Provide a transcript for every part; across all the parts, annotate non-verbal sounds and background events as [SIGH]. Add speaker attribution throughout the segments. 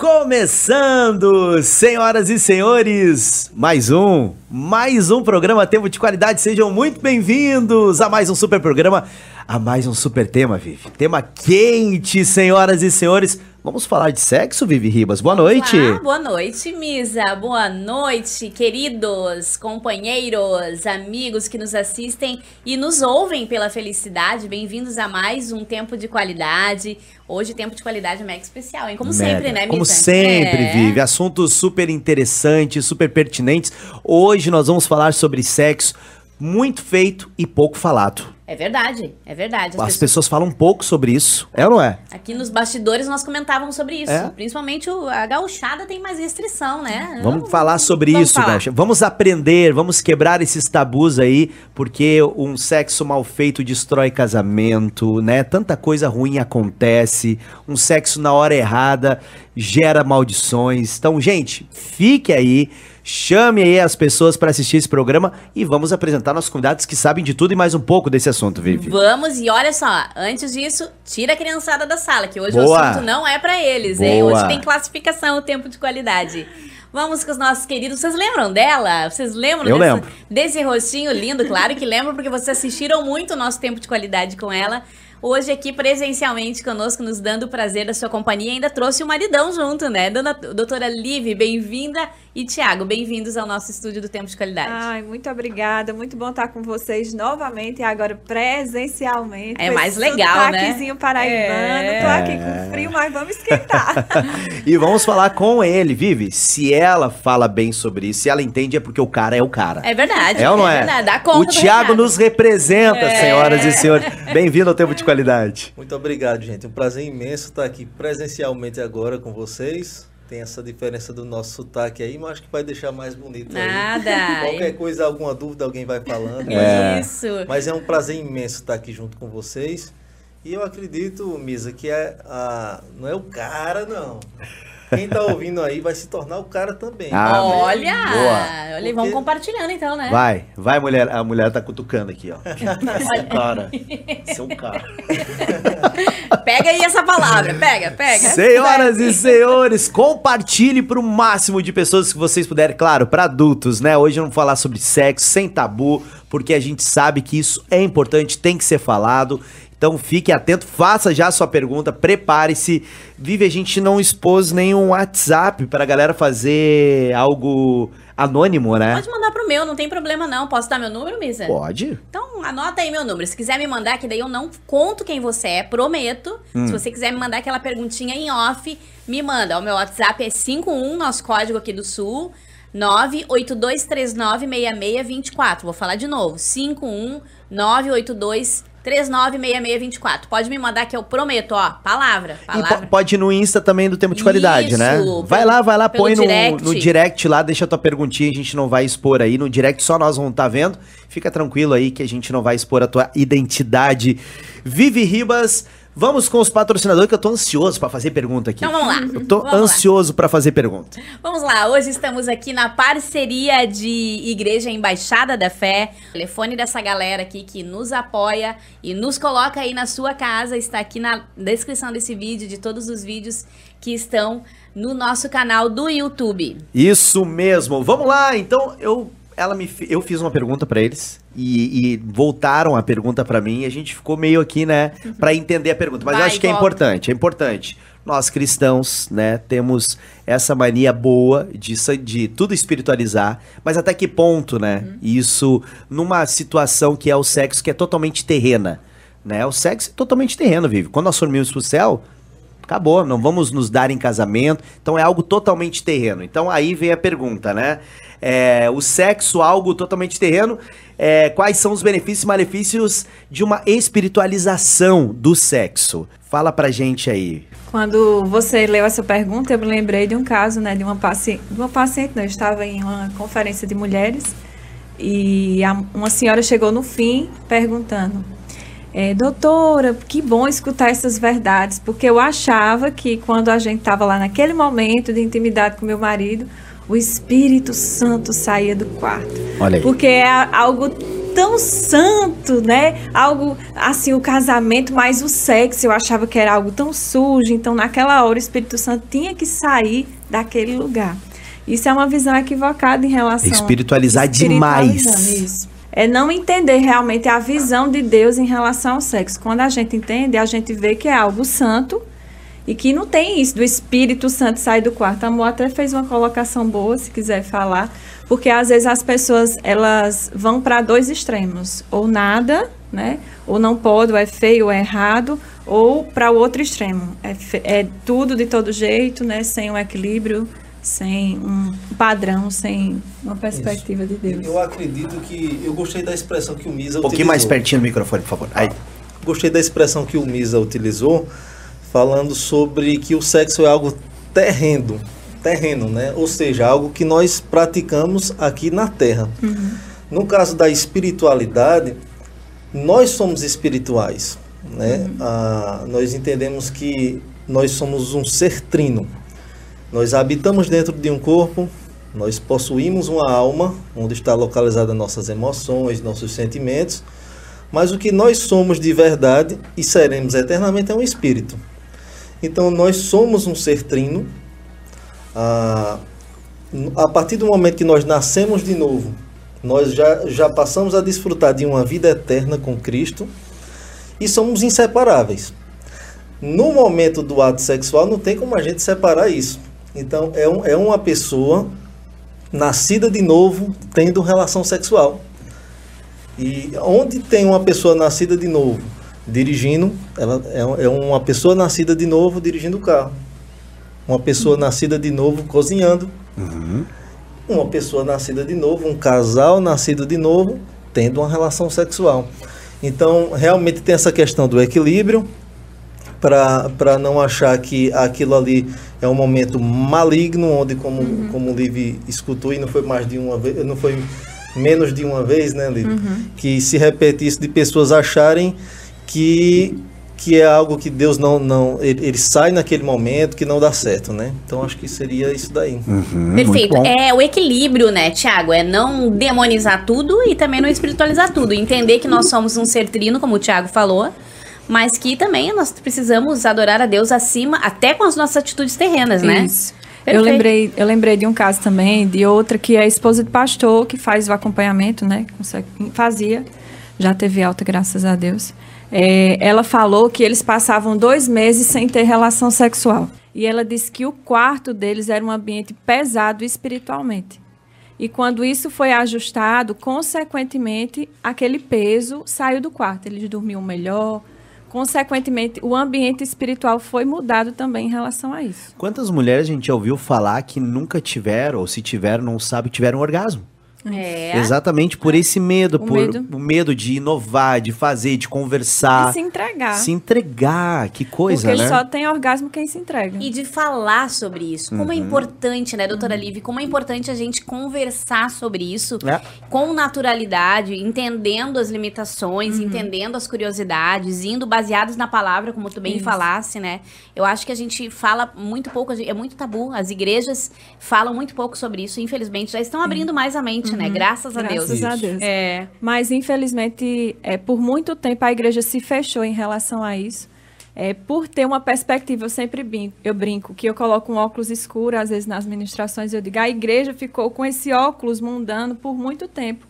Speaker 1: Começando, senhoras e senhores, mais um, mais um programa Tempo de Qualidade. Sejam muito bem-vindos a mais um super programa, a mais um super tema, Vivi. Tema quente, senhoras e senhores. Vamos falar de sexo, Vivi Ribas. Boa noite.
Speaker 2: Olá, boa noite, Misa. Boa noite, queridos, companheiros, amigos que nos assistem e nos ouvem pela felicidade. Bem-vindos a mais um Tempo de Qualidade. Hoje, tempo de qualidade é mega especial, hein? Como
Speaker 1: Mega.
Speaker 2: sempre, né, Misa?
Speaker 1: Como sempre,
Speaker 2: É.
Speaker 1: Vivi. Assuntos super interessantes, super pertinentes. Hoje nós vamos falar sobre sexo muito feito e pouco falado.
Speaker 2: É verdade, é verdade.
Speaker 1: As pessoas falam um pouco sobre isso, é ou não é?
Speaker 2: Aqui nos bastidores nós comentávamos sobre isso.
Speaker 1: É?
Speaker 2: Principalmente o- a gauchada tem mais restrição, né?
Speaker 1: Vamos falar sobre
Speaker 2: vamos
Speaker 1: isso,
Speaker 2: falar.
Speaker 1: Vamos aprender, vamos quebrar esses tabus aí, porque um sexo mal feito destrói casamento, né? Tanta coisa ruim acontece, um sexo na hora errada gera maldições. Então, gente, fique aí, chame aí as pessoas para assistir esse programa e vamos apresentar nossos convidados que sabem de tudo e mais um pouco desse assunto, Vivi.
Speaker 2: Vamos, e olha só, antes disso, tira a criançada da sala, que hoje o
Speaker 1: Boa.
Speaker 2: assunto não é pra eles, hein?
Speaker 1: Boa.
Speaker 2: Hoje tem classificação, o tempo de qualidade. Vamos com os nossos queridos. Vocês lembram dela? Vocês lembram
Speaker 1: Eu
Speaker 2: desse,
Speaker 1: lembro.
Speaker 2: desse rostinho lindo? Claro que lembro, porque vocês assistiram muito o nosso tempo de qualidade com ela. Hoje aqui presencialmente conosco, nos dando o prazer da sua companhia, ainda trouxe o maridão junto, né? Dona, doutora Liv, bem-vinda. E Tiago, bem-vindos ao nosso estúdio do Tempo de Qualidade.
Speaker 3: Ai, muito obrigada. Muito bom estar com vocês novamente e agora presencialmente.
Speaker 2: É mais legal, né?
Speaker 3: paraibano.
Speaker 2: É.
Speaker 3: Tô aqui com frio, mas vamos esquentar. [LAUGHS]
Speaker 1: E vamos falar com ele, Vivi. Se ela fala bem sobre isso, se ela entende, é porque o cara é o cara.
Speaker 2: É verdade.
Speaker 1: É ou não é?
Speaker 2: verdade, dá conta
Speaker 1: o
Speaker 2: recado.
Speaker 1: nos representa,
Speaker 2: É.
Speaker 1: senhoras e senhores. Bem-vindo ao Tempo de Qualidade.
Speaker 4: Muito obrigado, gente. Um prazer imenso estar aqui presencialmente agora com vocês. Tem essa diferença do nosso sotaque aí, mas acho que vai deixar mais bonito aí.
Speaker 2: Nada. [LAUGHS]
Speaker 4: Qualquer coisa, alguma dúvida, alguém vai falando.
Speaker 1: É.
Speaker 4: é,
Speaker 2: Isso.
Speaker 4: mas é um prazer imenso estar aqui junto com vocês. E eu acredito, Misa, que é a, não é o cara, não. Quem tá ouvindo aí vai se tornar o cara também.
Speaker 1: Ah,
Speaker 2: olha,
Speaker 1: boa.
Speaker 2: olha, vamos compartilhando então, né?
Speaker 1: Vai, vai, mulher. A mulher tá cutucando aqui, ó. [LAUGHS] Esse cara. Esse é um cara. [LAUGHS]
Speaker 2: Pega aí essa palavra, pega, pega.
Speaker 1: Senhoras e senhores, compartilhe para o máximo de pessoas que vocês puderem, claro, para adultos, né? Hoje vamos falar sobre sexo sem tabu, porque a gente sabe que isso é importante, tem que ser falado. Então fique atento, faça já a sua pergunta, prepare-se. Vive, a gente não expôs nenhum WhatsApp para a galera fazer algo anônimo, né?
Speaker 2: Pode mandar pro meu, não tem problema não. Posso dar meu número, Misa?
Speaker 1: Pode.
Speaker 2: Então, anota aí meu número. Se quiser me mandar, que daí eu não conto quem você é, prometo.
Speaker 1: Hum.
Speaker 2: Se você quiser me mandar aquela perguntinha em off, me manda. O meu WhatsApp é 51, nosso código aqui do Sul, 982396624. Vou falar de novo. 51 982396624. Pode me mandar que eu prometo, ó. Palavra,
Speaker 1: E
Speaker 2: palavra.
Speaker 1: po- pode ir no Insta também do Tempo de Qualidade,
Speaker 2: Isso,
Speaker 1: né? Vai lá, vai lá, põe no
Speaker 2: direct.
Speaker 1: no direct lá, deixa a tua perguntinha, a gente não vai expor aí. No direct só nós vamos estar vendo. Fica tranquilo aí que a gente não vai expor a tua identidade. Vive Ribas, vamos com os patrocinadores que eu tô ansioso pra fazer pergunta aqui.
Speaker 2: Então vamos lá.
Speaker 1: Eu tô
Speaker 2: Vamos
Speaker 1: ansioso pra fazer pergunta.
Speaker 2: Vamos lá, hoje estamos aqui na parceria de Igreja Embaixada da Fé. O telefone dessa galera aqui que nos apoia e nos coloca aí na sua casa está aqui na descrição desse vídeo, de todos os vídeos que estão no nosso canal do YouTube.
Speaker 1: Isso mesmo. Vamos lá. Então, eu ela me eu fiz uma pergunta pra eles e, e voltaram a pergunta pra mim e a gente ficou meio aqui, né, Pra entender a pergunta. Mas eu
Speaker 2: Vai,
Speaker 1: acho que é importante, é importante. Nós cristãos, né, temos essa mania boa de, de tudo espiritualizar, mas até que ponto, né?
Speaker 2: Uhum.
Speaker 1: Isso numa situação que é o sexo que é totalmente terrena, né? O sexo é totalmente terreno, vive. Quando nós formos pro céu, Acabou, não vamos nos dar em casamento. Então é algo totalmente terreno. Então aí vem a pergunta, né? É, o sexo, algo totalmente terreno. é, quais são os benefícios e malefícios de uma espiritualização do sexo? Fala pra gente aí.
Speaker 3: Quando você leu essa pergunta, eu me lembrei de um caso, né, de uma paciente, de uma paciente, não, eu estava em uma conferência de mulheres e a- uma senhora chegou no fim perguntando, é, doutora, que bom escutar essas verdades, porque eu achava que quando a gente estava lá naquele momento de intimidade com meu marido, o Espírito Santo saía do quarto.
Speaker 1: Olha aí.
Speaker 3: Porque é a- algo tão santo, né? Algo assim, o casamento, mas o sexo eu achava que era algo tão sujo. Então, naquela hora, o Espírito Santo tinha que sair daquele lugar. Isso é uma visão equivocada em relação
Speaker 1: Espiritualizar demais.
Speaker 3: Espiritualizando, Isso. É não entender realmente a visão de Deus em relação ao sexo. Quando a gente entende, a gente vê que é algo santo e que não tem isso do Espírito Santo sair do quarto. A Amor até fez uma colocação boa, se quiser falar, porque às vezes as pessoas elas vão para dois extremos, ou nada, né? Ou não pode, ou é feio, ou é errado, ou para o outro extremo. É, é tudo de todo jeito, né? Sem um equilíbrio, sem um padrão, sem uma perspectiva de Deus.
Speaker 4: Eu acredito que. Eu gostei da expressão que o Misa
Speaker 1: Um pouquinho mais pertinho do microfone, por favor. Aí.
Speaker 4: Gostei da expressão que o Misa utilizou, falando sobre que o sexo é algo terreno, terreno, né? Ou seja, algo que nós praticamos aqui na Terra. No caso da espiritualidade, nós somos espirituais, né? Ah, nós entendemos que nós somos um ser trino. Nós habitamos dentro de um corpo, nós possuímos uma alma, onde está localizada nossas emoções, nossos sentimentos, mas o que nós somos de verdade e seremos eternamente é um espírito. Então nós somos um ser trino. Ah, a partir do momento que nós nascemos de novo, nós já, já passamos a desfrutar de uma vida eterna com Cristo e somos inseparáveis. No momento do ato sexual, não tem como a gente separar isso. Então, é, um, é uma pessoa nascida de novo tendo relação sexual. E onde tem uma pessoa nascida de novo dirigindo, ela é, é uma pessoa nascida de novo dirigindo o carro. Uma pessoa nascida de novo cozinhando. Uma pessoa nascida de novo, um casal nascido de novo, tendo uma relação sexual. Então, realmente tem essa questão do equilíbrio, para não achar que aquilo ali é um momento maligno, onde, como, como o Liv escutou, e não foi mais de uma vez, não foi menos de uma vez, né, Liv? Que se repete isso de pessoas acharem que, que é algo que Deus não, não ele, ele sai naquele momento, que não dá certo, né? Então acho que seria isso daí.
Speaker 1: Hum,
Speaker 2: Perfeito. É o equilíbrio, né, Tiago? É não demonizar tudo e também não espiritualizar tudo. Entender que nós somos um ser trino, como o Tiago falou, mas que também nós precisamos adorar a Deus acima, até com as nossas atitudes terrenas, né?
Speaker 3: Isso. Eu lembrei, eu lembrei de um caso também, de outra que é esposa de pastor, que faz o acompanhamento, né? consegue- Fazia, já teve alta, graças a Deus. É, ela falou que eles passavam dois meses sem ter relação sexual. E ela disse que o quarto deles era um ambiente pesado espiritualmente. E quando isso foi ajustado, consequentemente, aquele peso saiu do quarto. Eles dormiam melhor. Consequentemente, o ambiente espiritual foi mudado também em relação a isso.
Speaker 1: Quantas mulheres a gente ouviu falar que nunca tiveram, ou se tiveram, não sabe, tiveram orgasmo?
Speaker 2: É.
Speaker 1: Exatamente por esse medo,
Speaker 3: O
Speaker 1: por
Speaker 3: medo.
Speaker 1: o medo de inovar, de fazer, de conversar,
Speaker 3: E se entregar.
Speaker 1: se entregar, que coisa,
Speaker 3: porque
Speaker 1: né?
Speaker 3: só tem orgasmo quem se entrega.
Speaker 2: E de falar sobre isso. Como é
Speaker 1: Uhum.
Speaker 2: importante, né, doutora Liv? Como é importante a gente conversar sobre isso
Speaker 1: É.
Speaker 2: com naturalidade, entendendo as limitações, entendendo as curiosidades, indo baseados na palavra, como tu bem
Speaker 3: Isso.
Speaker 2: falasse, né? Eu acho que a gente fala muito pouco, é muito tabu. As igrejas falam muito pouco sobre isso, infelizmente. Já estão abrindo mais a mente, né? Graças a Deus.
Speaker 3: Graças a
Speaker 1: Isso.
Speaker 3: Deus.
Speaker 2: É.
Speaker 3: Mas, infelizmente, é, por muito tempo a igreja se fechou em relação a isso. É, por ter uma perspectiva, eu sempre brinco, eu brinco que eu coloco um óculos escuro, às vezes nas ministrações, eu digo, a igreja ficou com esse óculos mundano por muito tempo.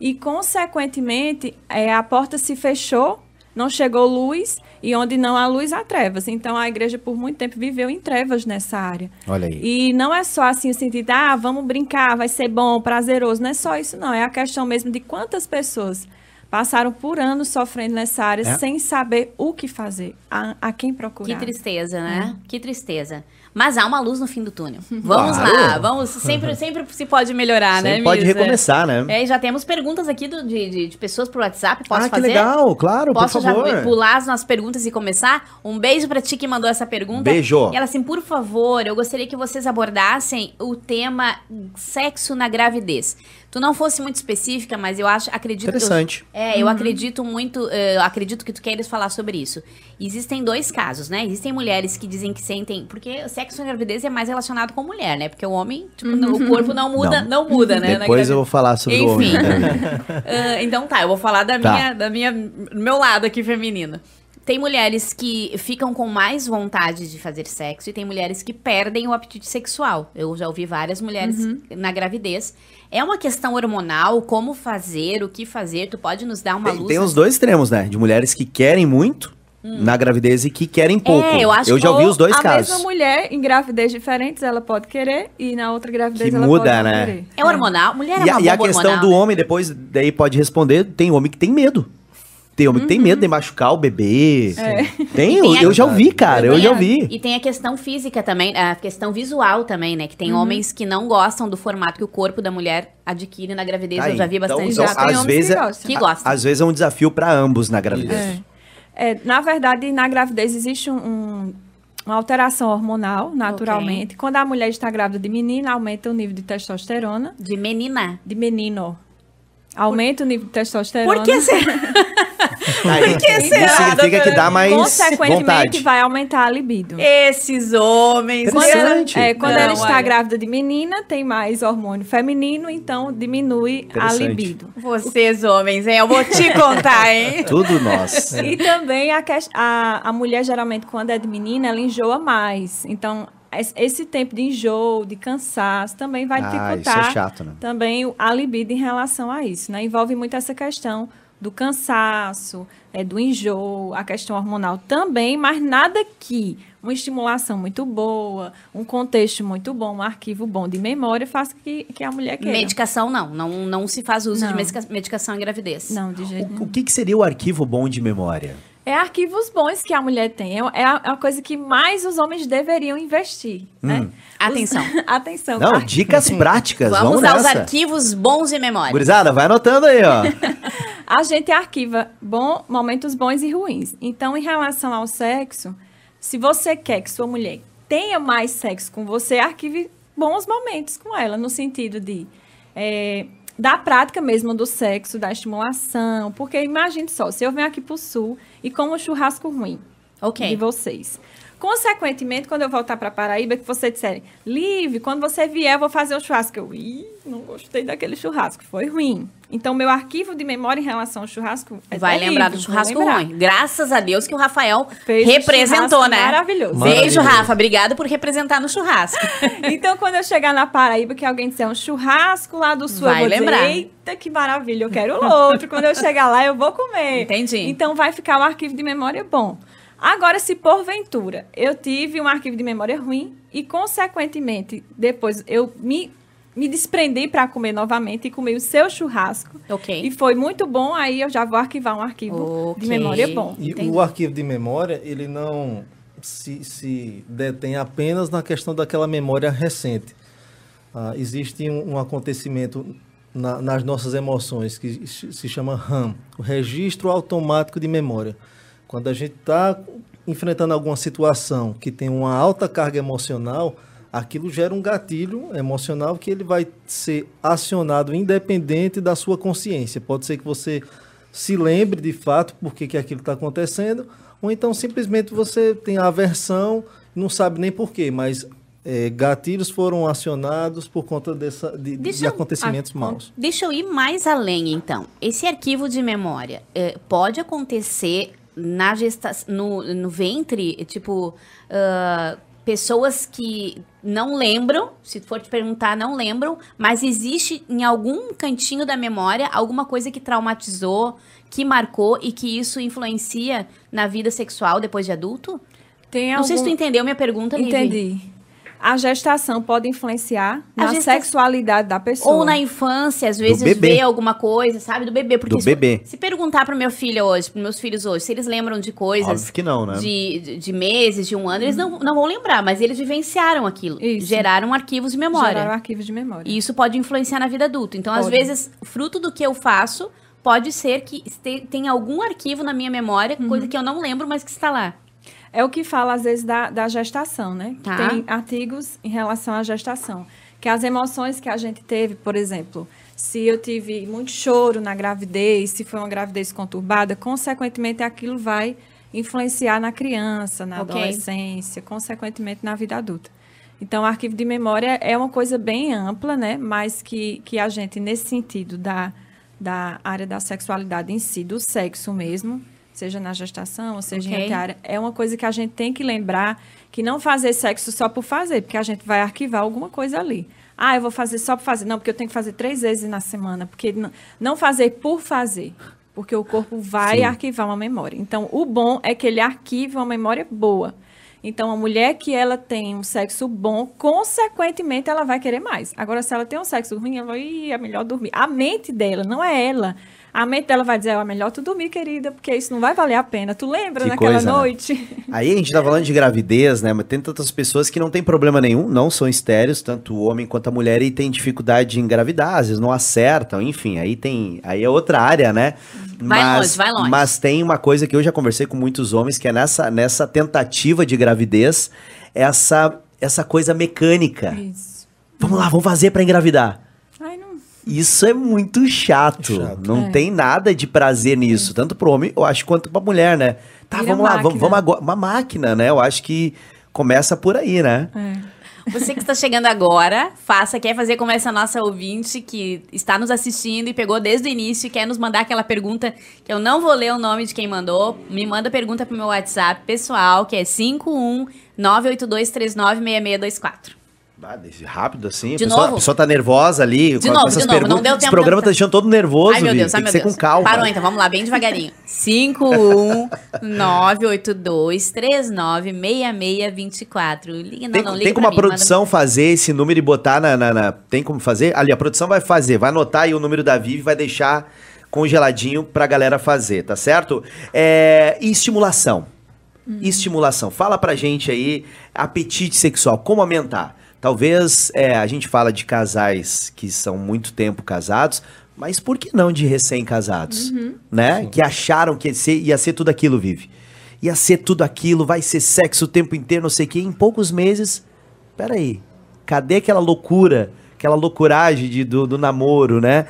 Speaker 3: E, consequentemente, é, a porta se fechou, não chegou luz, e onde não há luz, há trevas. Então, a igreja, por muito tempo, viveu em trevas nessa área.
Speaker 1: Olha aí.
Speaker 3: E não é só assim o sentido, ah, vamos brincar, vai ser bom, prazeroso. Não é só isso, não. É a questão mesmo de quantas pessoas passaram por anos sofrendo nessa área
Speaker 1: É.
Speaker 3: sem saber o que fazer, a, a quem
Speaker 2: Que
Speaker 3: procurar.
Speaker 2: tristeza, né? Que tristeza. Mas há uma luz no fim do túnel. Vamos
Speaker 1: Claro.
Speaker 2: lá, vamos. Sempre, [LAUGHS] sempre se pode melhorar, né,
Speaker 1: Sempre pode
Speaker 2: Misa?
Speaker 1: recomeçar, né?
Speaker 2: É, e já temos perguntas aqui do- de, de, de pessoas pro WhatsApp. Posso
Speaker 1: ah, que
Speaker 2: fazer?
Speaker 1: legal, claro,
Speaker 2: Posso
Speaker 1: por
Speaker 2: já
Speaker 1: favor.
Speaker 2: pular as nossas perguntas e começar? Um beijo pra ti que mandou essa pergunta.
Speaker 1: Beijo.
Speaker 2: E ela assim, por favor, eu gostaria que vocês abordassem o tema sexo na gravidez. Tu não fosse muito específica, mas eu acho, acredito...
Speaker 1: Interessante.
Speaker 2: Eu, é, eu acredito muito, eh, eu acredito que tu queres falar sobre isso. Existem dois casos, né? Existem mulheres que dizem que sentem... Porque o sexo na gravidez é mais relacionado com mulher, né? Porque o homem, tipo, o corpo não muda, não, muda, né?
Speaker 1: Depois eu vou falar sobre o homem.
Speaker 2: Enfim.
Speaker 1: né? [LAUGHS]
Speaker 2: Ah, então tá, eu vou falar da
Speaker 1: Tá.
Speaker 2: minha, da minha, do meu lado aqui feminino. Tem mulheres que ficam com mais vontade de fazer sexo e tem mulheres que perdem o apetite sexual. Eu já ouvi várias mulheres na gravidez. É uma questão hormonal, como fazer, o que fazer? Tu pode nos dar uma
Speaker 1: Tem,
Speaker 2: luz?
Speaker 1: tem os dois extremos, né? De mulheres que querem muito na gravidez e que querem pouco.
Speaker 2: Hum. É, eu acho
Speaker 1: já ouvi
Speaker 3: Ou
Speaker 1: os dois
Speaker 3: a
Speaker 1: casos.
Speaker 3: mesma mulher em gravidez diferentes, ela pode querer e na outra gravidez
Speaker 1: Que
Speaker 3: ela
Speaker 1: muda,
Speaker 3: pode
Speaker 1: né?
Speaker 3: querer.
Speaker 2: É hormonal? Mulher é
Speaker 1: E a,
Speaker 2: uma
Speaker 1: e a questão
Speaker 2: hormonal,
Speaker 1: do
Speaker 2: né?
Speaker 1: homem, depois, daí pode responder, tem homem que tem medo. Tem homem que tem medo de machucar o bebê. Tem, eu,
Speaker 2: Tem a-
Speaker 1: eu já ouvi, cara, eu
Speaker 2: Tem
Speaker 1: já
Speaker 2: a-
Speaker 1: ouvi.
Speaker 2: E tem a questão física também, a questão visual também, né? Que tem
Speaker 1: Uhum.
Speaker 2: homens que não gostam do formato que o corpo da mulher adquire na gravidez.
Speaker 1: Tá
Speaker 2: eu já vi bastante
Speaker 1: Então,
Speaker 3: Já tem
Speaker 1: às
Speaker 3: homens
Speaker 1: vezes,
Speaker 3: que
Speaker 1: é-
Speaker 3: gostam.
Speaker 2: que gostam.
Speaker 1: às vezes é um desafio pra ambos na gravidez.
Speaker 3: É. É, na verdade, na gravidez existe um- um- uma alteração hormonal, naturalmente. Quando a mulher está grávida de menina, aumenta o nível de testosterona.
Speaker 2: De menina.
Speaker 3: De menino. Aumenta o nível de testosterona.
Speaker 2: Por que será? [LAUGHS]
Speaker 1: Aí,
Speaker 2: que será,
Speaker 1: significa que dá mais
Speaker 3: Consequentemente,
Speaker 1: vontade.
Speaker 3: vai aumentar a libido.
Speaker 2: Esses homens.
Speaker 3: Quando ela, é, quando
Speaker 2: Não,
Speaker 3: ela está
Speaker 2: olha.
Speaker 3: grávida de menina, tem mais hormônio feminino, então diminui a libido.
Speaker 2: Vocês homens, hein? Eu vou te [LAUGHS] contar, hein?
Speaker 1: Tudo nós. [LAUGHS]
Speaker 3: E também a, a, a mulher, geralmente, quando é de menina, ela enjoa mais. Então, es- esse tempo de enjoo, de cansaço, também vai
Speaker 1: Ah,
Speaker 3: dificultar
Speaker 1: isso é chato, né?
Speaker 3: também a libido em relação a isso. Né? Envolve muito essa questão do cansaço, é, do enjoo, a questão hormonal também, mas nada que uma estimulação muito boa, um contexto muito bom, um arquivo bom de memória faça que, que a mulher queira.
Speaker 2: Medicação não. Não, não se faz uso de
Speaker 3: Não.
Speaker 2: medica- medicação em gravidez.
Speaker 3: Não, de jeito nenhum.
Speaker 1: O que, que seria o arquivo bom de memória?
Speaker 3: É arquivos bons que a mulher tem. É é a, é a coisa que mais os homens deveriam investir. Né? Os-
Speaker 2: Atenção. [LAUGHS]
Speaker 3: Atenção.
Speaker 1: Não,
Speaker 3: Ar-
Speaker 1: dicas práticas.
Speaker 2: Vamos,
Speaker 1: Vamos,
Speaker 2: aos
Speaker 1: nessa.
Speaker 2: arquivos bons de memória.
Speaker 1: Gurizada, vai anotando aí, ó. [LAUGHS]
Speaker 3: A gente arquiva bom, momentos bons e ruins. Então, em relação ao sexo, se você quer que sua mulher tenha mais sexo com você, arquive bons momentos com ela, no sentido de é, da prática mesmo do sexo, da estimulação. Porque imagine só, se eu venho aqui pro sul e como um churrasco ruim
Speaker 2: Ok.
Speaker 3: de vocês. Consequentemente, quando eu voltar para Paraíba, que você disserem, Live, quando você vier, eu vou fazer um churrasco. Eu, ih, não gostei daquele churrasco, foi ruim. Então, meu arquivo de memória em relação ao churrasco é
Speaker 2: Vai
Speaker 3: terrível,
Speaker 2: lembrar do churrasco
Speaker 3: lembrar.
Speaker 2: ruim. Graças a Deus que o Rafael
Speaker 3: Fez um
Speaker 2: representou,
Speaker 3: churrasco
Speaker 2: né?
Speaker 3: maravilhoso.
Speaker 2: Beijo,
Speaker 4: Maravilhoso.
Speaker 2: Rafa. Obrigada por representar no churrasco. [LAUGHS]
Speaker 3: Então, quando eu chegar na Paraíba, que alguém disser um churrasco lá do sul,
Speaker 2: Vai
Speaker 3: eu vou
Speaker 2: lembrar.
Speaker 3: dizer, eita, que maravilha, eu quero outro. quando eu chegar lá, eu vou comer.
Speaker 2: Entendi.
Speaker 3: Então, vai ficar o arquivo de memória bom. Agora, se porventura eu tive um arquivo de memória ruim e, consequentemente, depois eu me, me desprendi para comer novamente e comer o seu churrasco,
Speaker 2: ok.
Speaker 3: e foi muito bom, aí eu já vou arquivar um arquivo
Speaker 2: Ok.
Speaker 3: de memória bom.
Speaker 4: E
Speaker 2: Entendi.
Speaker 4: o arquivo de memória, ele não se, se detém apenas na questão daquela memória recente. Ah, existe um, um acontecimento na- nas nossas emoções que se se chama RAM, o Registro Automático de Memória. Quando a gente está enfrentando alguma situação que tem uma alta carga emocional, aquilo gera um gatilho emocional que ele vai ser acionado independente da sua consciência. Pode ser que você se lembre de fato por que, que aquilo está acontecendo, ou então simplesmente você tem aversão, não sabe nem por quê, mas é, gatilhos foram acionados por conta dessa, de, de
Speaker 2: eu-
Speaker 4: acontecimentos
Speaker 3: ah,
Speaker 4: maus.
Speaker 2: Deixa eu ir mais além, então. Esse arquivo de memória eh, pode acontecer na gesta no, no ventre, tipo, ah, pessoas que não lembram, se for te perguntar, não lembram, mas existe em algum cantinho da memória alguma coisa que traumatizou, que marcou e que isso influencia na vida sexual depois de adulto?
Speaker 3: Tem
Speaker 2: Não sei se tu
Speaker 3: algum-
Speaker 2: entendeu minha pergunta, Nive.
Speaker 3: Entendi. A gestação pode influenciar
Speaker 2: A
Speaker 3: na
Speaker 2: gesta-
Speaker 3: sexualidade da pessoa.
Speaker 2: Ou na infância, às vezes vê alguma coisa, sabe? Do bebê. Porque
Speaker 1: Do
Speaker 2: se,
Speaker 1: bebê.
Speaker 2: se perguntar pro meu filho hoje, pros meus filhos hoje, se eles lembram de coisas
Speaker 1: Óbvio que não, né?
Speaker 2: de, de, de meses, de um ano, eles não, não vão lembrar, mas eles vivenciaram aquilo.
Speaker 3: Isso.
Speaker 2: Geraram arquivos de memória.
Speaker 3: Gerar arquivos de memória.
Speaker 2: E isso pode influenciar na vida adulta. Então, às
Speaker 3: Pode.
Speaker 2: vezes, fruto do que eu faço, pode ser que este- tenha algum arquivo na minha memória,
Speaker 3: Uhum.
Speaker 2: coisa que eu não lembro, mas que está lá.
Speaker 3: É o que fala, às vezes, da, da gestação, né?
Speaker 2: Tá.
Speaker 3: Tem artigos em relação à gestação. Que as emoções que a gente teve, por exemplo, se eu tive muito choro na gravidez, se foi uma gravidez conturbada, consequentemente aquilo vai influenciar na criança, na
Speaker 2: Ok.
Speaker 3: adolescência, consequentemente na vida adulta. Então, o arquivo de memória é uma coisa bem ampla, né? Mas que, que a gente, nesse sentido da, da área da sexualidade em si, do sexo mesmo, seja na gestação, ou seja
Speaker 2: Ok.
Speaker 3: em outra área, é uma coisa que a gente tem que lembrar que não fazer sexo só por fazer, porque a gente vai arquivar alguma coisa ali. Ah, eu vou fazer só por fazer. Não, porque eu tenho que fazer três vezes na semana. Porque não, não fazer por fazer. Porque o corpo vai
Speaker 1: Sim.
Speaker 3: arquivar uma memória. Então, o bom é que ele arquive uma memória boa. Então, a mulher que ela tem um sexo bom, consequentemente, ela vai querer mais. Agora, se ela tem um sexo ruim, ela vai, "Ih, é melhor dormir. A mente dela, não é ela. A mente dela vai dizer, é melhor tu dormir, querida, porque isso não vai valer a pena. Tu lembra
Speaker 1: Que
Speaker 3: naquela
Speaker 1: coisa, né?
Speaker 3: noite?
Speaker 1: Aí a gente tá falando de gravidez, né? Mas tem tantas pessoas que não tem problema nenhum, não são estéreos, tanto o homem quanto a mulher, e tem dificuldade de engravidar, às vezes não acertam, enfim, aí tem. Aí é outra área, né?
Speaker 2: Vai longe, vai longe.
Speaker 1: Mas tem uma coisa que eu já conversei com muitos homens, que é nessa, nessa tentativa de gravidez, essa, essa coisa mecânica.
Speaker 3: Isso.
Speaker 1: Vamos lá, vamos fazer pra engravidar. Isso é muito chato.
Speaker 4: Chato.
Speaker 1: Não
Speaker 3: É.
Speaker 1: tem nada de prazer nisso, tanto pro homem, eu acho, quanto pra mulher, né? Tá,
Speaker 3: Vira
Speaker 1: vamos lá, vamos,
Speaker 3: máquina.
Speaker 1: vamos agora. Uma máquina, né? Eu acho que começa por aí, né?
Speaker 3: É.
Speaker 2: Você que está chegando agora, faça, quer fazer como essa nossa ouvinte que está nos assistindo e pegou desde o início e quer nos mandar aquela pergunta que eu não vou ler o nome de quem mandou. Me manda pergunta pro meu WhatsApp pessoal, que é 51982396624.
Speaker 1: Ah, rápido assim.
Speaker 2: De
Speaker 1: a pessoa,
Speaker 2: novo?
Speaker 1: A pessoa tá nervosa ali.
Speaker 2: De novo, de novo, não deu
Speaker 1: Esse
Speaker 2: tempo
Speaker 1: programa
Speaker 2: de-
Speaker 1: tá deixando todo nervoso,
Speaker 2: ai, meu. Deus,
Speaker 1: Tem
Speaker 2: ai, meu Deus.
Speaker 1: com calma.
Speaker 2: Parou então, vamos lá, bem devagarinho. [LAUGHS] 51982396624. Liga, não,
Speaker 1: Tem,
Speaker 2: não,
Speaker 1: tem
Speaker 2: liga
Speaker 1: como
Speaker 2: pra
Speaker 1: a
Speaker 2: mim, manda
Speaker 1: produção fazer esse número e botar na, na- na- Tem como fazer? Ali, a produção vai fazer, vai anotar aí o número da Vivi, vai deixar congeladinho pra galera fazer, tá certo? É, e estimulação. Estimulação. Fala pra gente aí, apetite sexual, como aumentar? Talvez é, a gente fala de casais que são muito tempo casados, mas por que não de recém-casados? Né? Que acharam que ia ser, ia ser tudo aquilo, Vive. Ia ser tudo aquilo, vai ser sexo o tempo inteiro, não sei o quê. Em poucos meses, peraí, cadê aquela loucura, aquela loucuragem de, do, do namoro, né?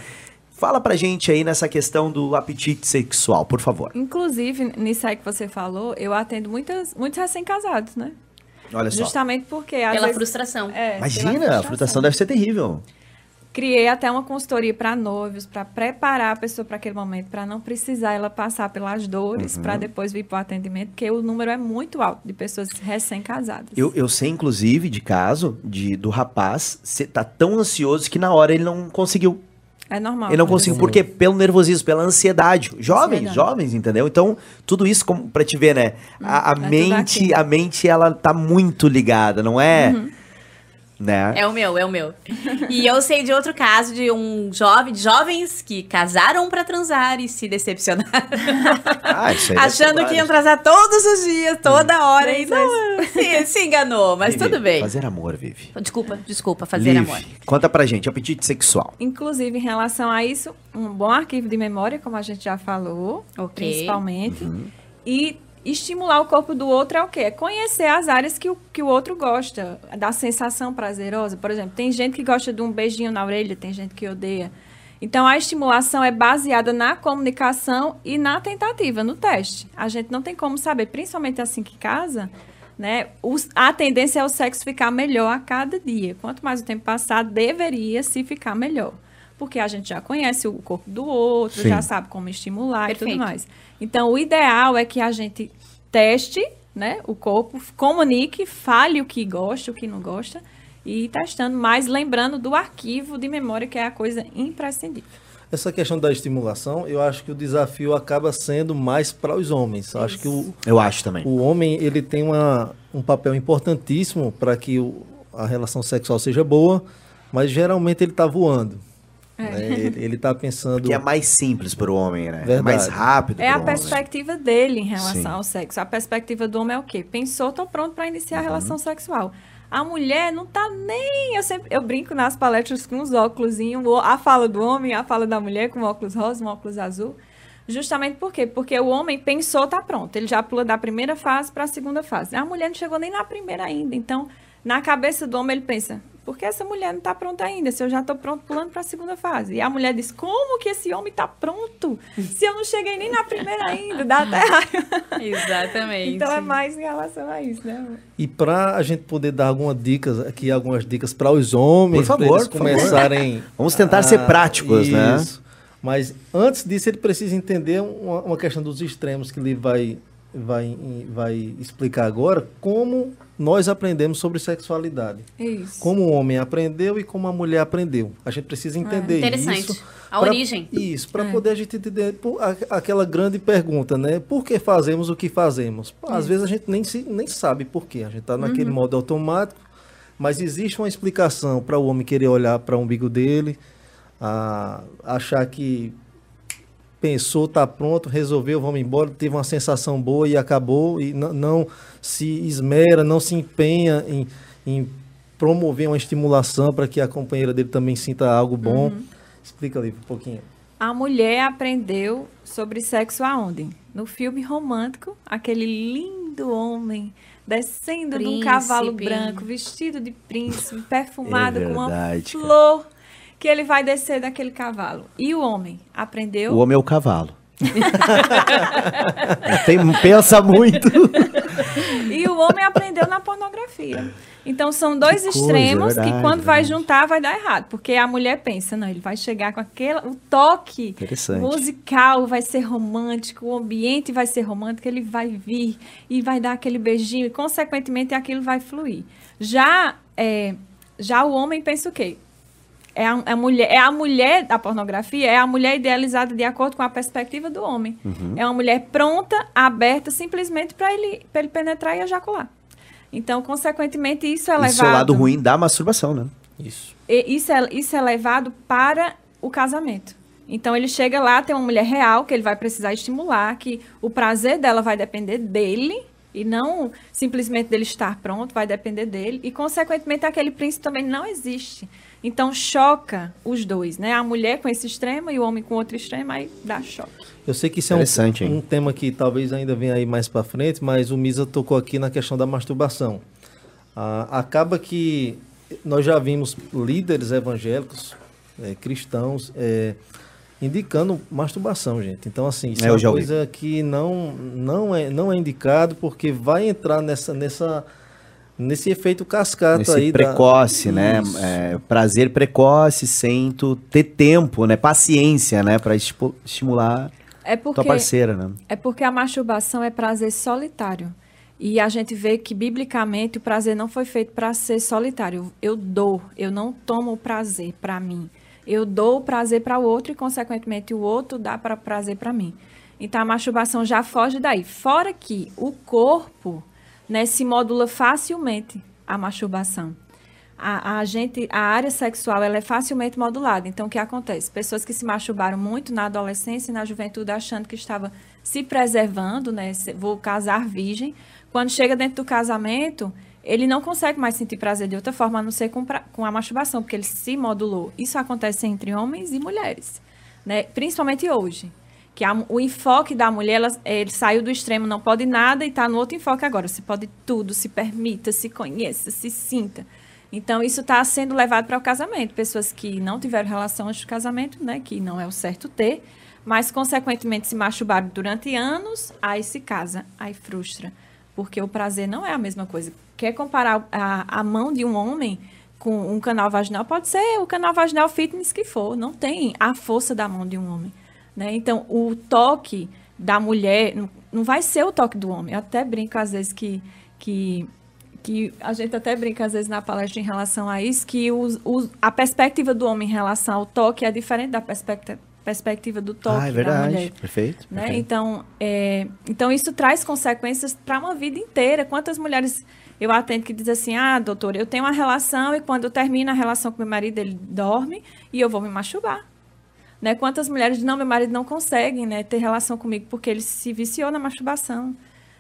Speaker 1: Fala pra gente aí nessa questão do apetite sexual, por favor.
Speaker 3: Inclusive, nisso aí que você falou, eu atendo muitas, muitos recém-casados, né?
Speaker 1: Olha só.
Speaker 3: Justamente porque
Speaker 2: Pela
Speaker 3: vezes-
Speaker 2: frustração.
Speaker 3: É, pela
Speaker 1: Imagina, a frustração deve ser terrível.
Speaker 3: Criei até uma consultoria para noivos, para preparar a pessoa para aquele momento, para não precisar ela passar pelas dores,
Speaker 1: Uhum.
Speaker 3: para depois vir para o atendimento, porque o número é muito alto de pessoas recém-casadas.
Speaker 1: Eu, eu sei, inclusive, de caso de, do rapaz ser, tá tão ansioso que na hora ele não conseguiu.
Speaker 3: É normal.
Speaker 1: Ele não
Speaker 3: acontecer.
Speaker 1: conseguiu, por quê? Pelo nervosismo, pela ansiedade. Jovens,
Speaker 3: Ansiedade.
Speaker 1: jovens, entendeu? Então, tudo isso, como, pra te ver, né? A, a
Speaker 3: é tudo
Speaker 1: mente, a mente, ela tá muito ligada, não é?
Speaker 3: Uhum.
Speaker 1: Né?
Speaker 2: É o meu, é o meu. E eu sei de outro caso de um jovem, de jovens que casaram pra transar e se decepcionaram. [LAUGHS]
Speaker 1: Ah, isso aí ser
Speaker 2: achando que iam transar todos os dias, toda hora. E
Speaker 3: Três
Speaker 2: não, se, se enganou, mas
Speaker 1: Vivi,
Speaker 2: tudo bem.
Speaker 1: Fazer amor, Vivi.
Speaker 2: Desculpa, desculpa, fazer
Speaker 1: Liv,
Speaker 2: amor.
Speaker 1: Conta pra gente, apetite sexual.
Speaker 3: Inclusive, em relação a isso, um bom arquivo de memória, como a gente já falou,
Speaker 2: Ok.
Speaker 3: principalmente.
Speaker 1: Uhum.
Speaker 3: E estimular o corpo do outro é o quê? É conhecer as áreas que o, que o outro gosta, da sensação prazerosa. Por exemplo, tem gente que gosta de um beijinho na orelha, tem gente que odeia. Então, a estimulação é baseada na comunicação e na tentativa, no teste. A gente não tem como saber, principalmente assim que casa, né? os- a tendência é o sexo ficar melhor a cada dia. Quanto mais o tempo passar, deveria se ficar melhor. Porque a gente já conhece o corpo do outro,
Speaker 1: Sim.
Speaker 3: já sabe como estimular e
Speaker 2: Perfeito.
Speaker 3: tudo mais. Então, o ideal é que a gente teste né, o corpo, comunique, fale o que gosta, o que não gosta, e ir testando, mas lembrando do arquivo de memória, que é a coisa imprescindível.
Speaker 4: Essa questão da estimulação, eu acho que o desafio acaba sendo mais para os homens. Eu acho que o,
Speaker 1: Eu acho também.
Speaker 4: o homem ele tem uma, um papel importantíssimo para que o- a relação sexual seja boa, mas geralmente ele está voando. Né? Ele está pensando.
Speaker 1: Que é mais simples pro homem, né? É
Speaker 4: Verdade.
Speaker 1: mais rápido
Speaker 3: É a
Speaker 1: homem.
Speaker 3: perspectiva dele em relação
Speaker 1: Sim.
Speaker 3: ao sexo. A perspectiva do homem é o quê? Pensou, tô pronto para iniciar
Speaker 1: Uhum.
Speaker 3: a relação sexual. A mulher não tá nem. Eu sempre eu brinco nas palestras com os óculos, a fala do homem, a fala da mulher com óculos rosa, um óculos azul. Justamente por quê? Porque o homem pensou, tá pronto. Ele já pula da primeira fase para a segunda fase. A mulher não chegou nem na primeira ainda. Então, na cabeça do homem, ele pensa: Porque essa mulher não está pronta ainda, se eu já estou pronto pulando para a segunda fase. E a mulher diz, como que esse homem está pronto? Se eu não cheguei nem na primeira ainda, dá até raiva. [LAUGHS]
Speaker 2: Exatamente.
Speaker 3: Então é mais em relação a isso, né?
Speaker 4: E para a gente poder dar algumas dicas aqui, algumas dicas para os homens,
Speaker 1: Por favor,
Speaker 4: pra eles
Speaker 1: por favor.
Speaker 4: começarem. [LAUGHS]
Speaker 1: Vamos tentar ser práticos, né?
Speaker 4: isso. Mas antes disso, ele precisa entender uma, uma questão dos extremos que ele vai, vai, vai explicar agora, como nós aprendemos sobre sexualidade.
Speaker 3: Isso.
Speaker 4: Como o homem aprendeu e como a mulher aprendeu. A gente precisa entender
Speaker 2: Interessante.
Speaker 4: isso.
Speaker 2: A
Speaker 4: pra-
Speaker 2: origem.
Speaker 4: Isso, para
Speaker 3: É.
Speaker 4: poder a gente entender por- a- aquela grande pergunta, né? Por que fazemos o que fazemos? Às vezes a gente nem, se, nem sabe por quê. A gente está naquele modo automático, mas existe uma explicação para o homem querer olhar para o umbigo dele, a- achar que pensou, tá pronto, resolveu, vamos embora, teve uma sensação boa e acabou, e não, se esmera, não se empenha em, em promover uma estimulação para que a companheira dele também sinta algo bom. Explica ali um pouquinho.
Speaker 3: A mulher aprendeu sobre sexo aonde? No filme romântico, aquele lindo homem descendo de um
Speaker 2: Príncipe.
Speaker 3: cavalo branco, vestido de príncipe, [LAUGHS] perfumado
Speaker 1: É
Speaker 3: com uma
Speaker 1: verdade, cara.
Speaker 3: Que ele vai descer daquele cavalo. E o homem aprendeu
Speaker 1: O homem é o cavalo. [LAUGHS] Tem, pensa muito.
Speaker 3: E o homem aprendeu na pornografia. Então são dois
Speaker 1: Que coisa,
Speaker 3: extremos
Speaker 1: verdade,
Speaker 3: que quando vai
Speaker 1: verdade.
Speaker 3: juntar vai dar errado, porque a mulher pensa, não, ele vai chegar com aquele o toque musical, vai ser romântico, o ambiente vai ser romântico, ele vai vir e vai dar aquele beijinho e consequentemente aquilo vai fluir. Já é, já o homem pensa o quê? É a, a mulher, é a mulher da pornografia, é a mulher idealizada de acordo com a perspectiva do homem.
Speaker 1: Uhum.
Speaker 3: É uma mulher pronta, aberta, simplesmente para ele, pra ele penetrar e ejacular. Então, consequentemente, isso é levado.
Speaker 1: Isso é o lado ruim da masturbação, né?
Speaker 4: Isso.
Speaker 3: e Isso é, isso é levado para o casamento. Então, ele chega lá, tem uma mulher real que ele vai precisar estimular, que o prazer dela vai depender dele e não simplesmente dele estar pronto, vai depender dele. E, consequentemente, aquele príncipe também não existe. Então, choca os dois, né? A mulher com esse extremo e o homem com outro extremo, aí dá choque.
Speaker 4: Eu sei que isso é um, um tema que talvez ainda venha aí mais para frente, mas o Misa tocou aqui na questão da masturbação. Ah, acaba que nós já vimos líderes evangélicos, eh, cristãos, eh, indicando masturbação, gente. Então, assim, isso
Speaker 1: É,
Speaker 4: é, uma
Speaker 1: ouvi.
Speaker 4: coisa que não, não, é, não é indicado porque vai entrar nessa, nessa, nesse efeito cascata
Speaker 1: Esse
Speaker 4: aí. da-
Speaker 1: precoce, né?
Speaker 4: Isso.
Speaker 1: É, prazer precoce, sem tu ter tempo, né? Paciência, né? Pra estimular
Speaker 3: É
Speaker 1: tua
Speaker 3: porque
Speaker 1: parceira, né?
Speaker 3: É porque a masturbação é prazer solitário. E a gente vê que, biblicamente, o prazer não foi feito para ser solitário. Eu dou, eu não tomo o prazer para mim. Eu dou o prazer para o outro e, consequentemente, o outro dá para prazer para mim. Então, a masturbação já foge daí. Fora que o corpo né, se modula facilmente a masturbação. A, a gente, a área sexual ela é facilmente modulada. Então, o que acontece? Pessoas que se masturbaram muito na adolescência e na juventude, achando que estava se preservando, né? Vou casar virgem. Quando chega dentro do casamento, ele não consegue mais sentir prazer de outra forma, a não ser com, pra- com a masturbação, porque ele se modulou. Isso acontece entre homens e mulheres, né? Principalmente hoje. Que a- o enfoque da mulher, ela- ele saiu do extremo, não pode nada, e está no outro enfoque agora. Você pode tudo, se permita, se conheça, se sinta. Então, isso está sendo levado para o casamento. Pessoas que não tiveram relação antes do casamento, né? Que não é o certo ter, mas, consequentemente, se masturbaram durante anos, aí se casa, aí frustra. Porque o prazer não é a mesma coisa. Quer comparar a, a mão de um homem com um canal vaginal? Pode ser o canal vaginal fitness que for. Não tem a força da mão de um homem. Né? Então, o toque da mulher não, não vai ser o toque do homem. Eu até brinco às vezes que, que, que a gente até brinca às vezes na palestra em relação a isso, que os, os, a perspectiva do homem em relação ao toque é diferente da perspectiva, perspectiva do toque
Speaker 1: ah, é
Speaker 3: da
Speaker 1: verdade.
Speaker 3: mulher.
Speaker 1: Perfeito.
Speaker 3: Né?
Speaker 1: perfeito.
Speaker 3: Então, é, então, isso traz consequências para uma vida inteira. Quantas mulheres eu atendo que dizem assim, ah, doutor, eu tenho uma relação e quando eu termino a relação com meu marido, ele dorme e eu vou me masturbar. Né? Quantas mulheres dizem, não, meu marido não consegue né, ter relação comigo porque ele se viciou na masturbação.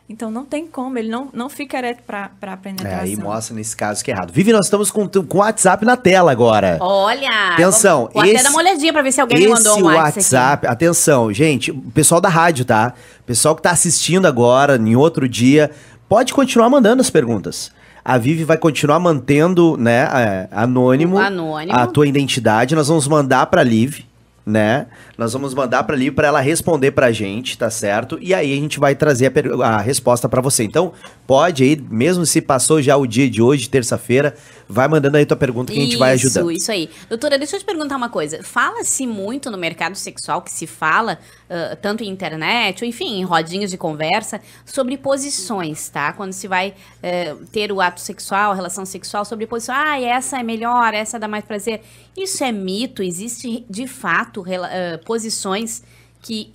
Speaker 3: Então, não tem como, ele não, não fica ereto para a
Speaker 1: É,
Speaker 3: penetração.
Speaker 1: aí mostra nesse caso que é errado. Vivi, nós estamos com, com o WhatsApp na tela agora.
Speaker 2: Olha!
Speaker 1: Atenção,
Speaker 2: Vou, vou
Speaker 1: esse-
Speaker 2: até dar uma olhadinha pra ver se alguém me mandou
Speaker 1: Esse
Speaker 2: um WhatsApp.
Speaker 1: WhatsApp, atenção, gente, o pessoal da rádio, tá? O pessoal que tá assistindo agora, em outro dia, pode continuar mandando as perguntas. A Vivi vai continuar mantendo, né, é, anônimo,
Speaker 2: anônimo.
Speaker 1: a tua identidade. Nós vamos mandar pra Liv, né? Nós vamos mandar pra Liv pra ela responder pra gente, tá certo? E aí a gente vai trazer a, a resposta pra você. Então, pode aí, mesmo se passou já o dia de hoje, terça-feira, vai mandando aí tua pergunta que a gente vai ajudando.
Speaker 2: Isso, isso aí. Doutora, deixa eu te perguntar uma coisa. Fala-se muito no mercado sexual, que se fala, ah, tanto em internet, ou enfim, em rodinhas de conversa, sobre posições, tá? Quando se vai eh, ter o ato sexual, a relação sexual, sobre posições. Ah, essa é melhor, essa dá mais prazer. Isso é mito? Existe, de fato, ah, posições que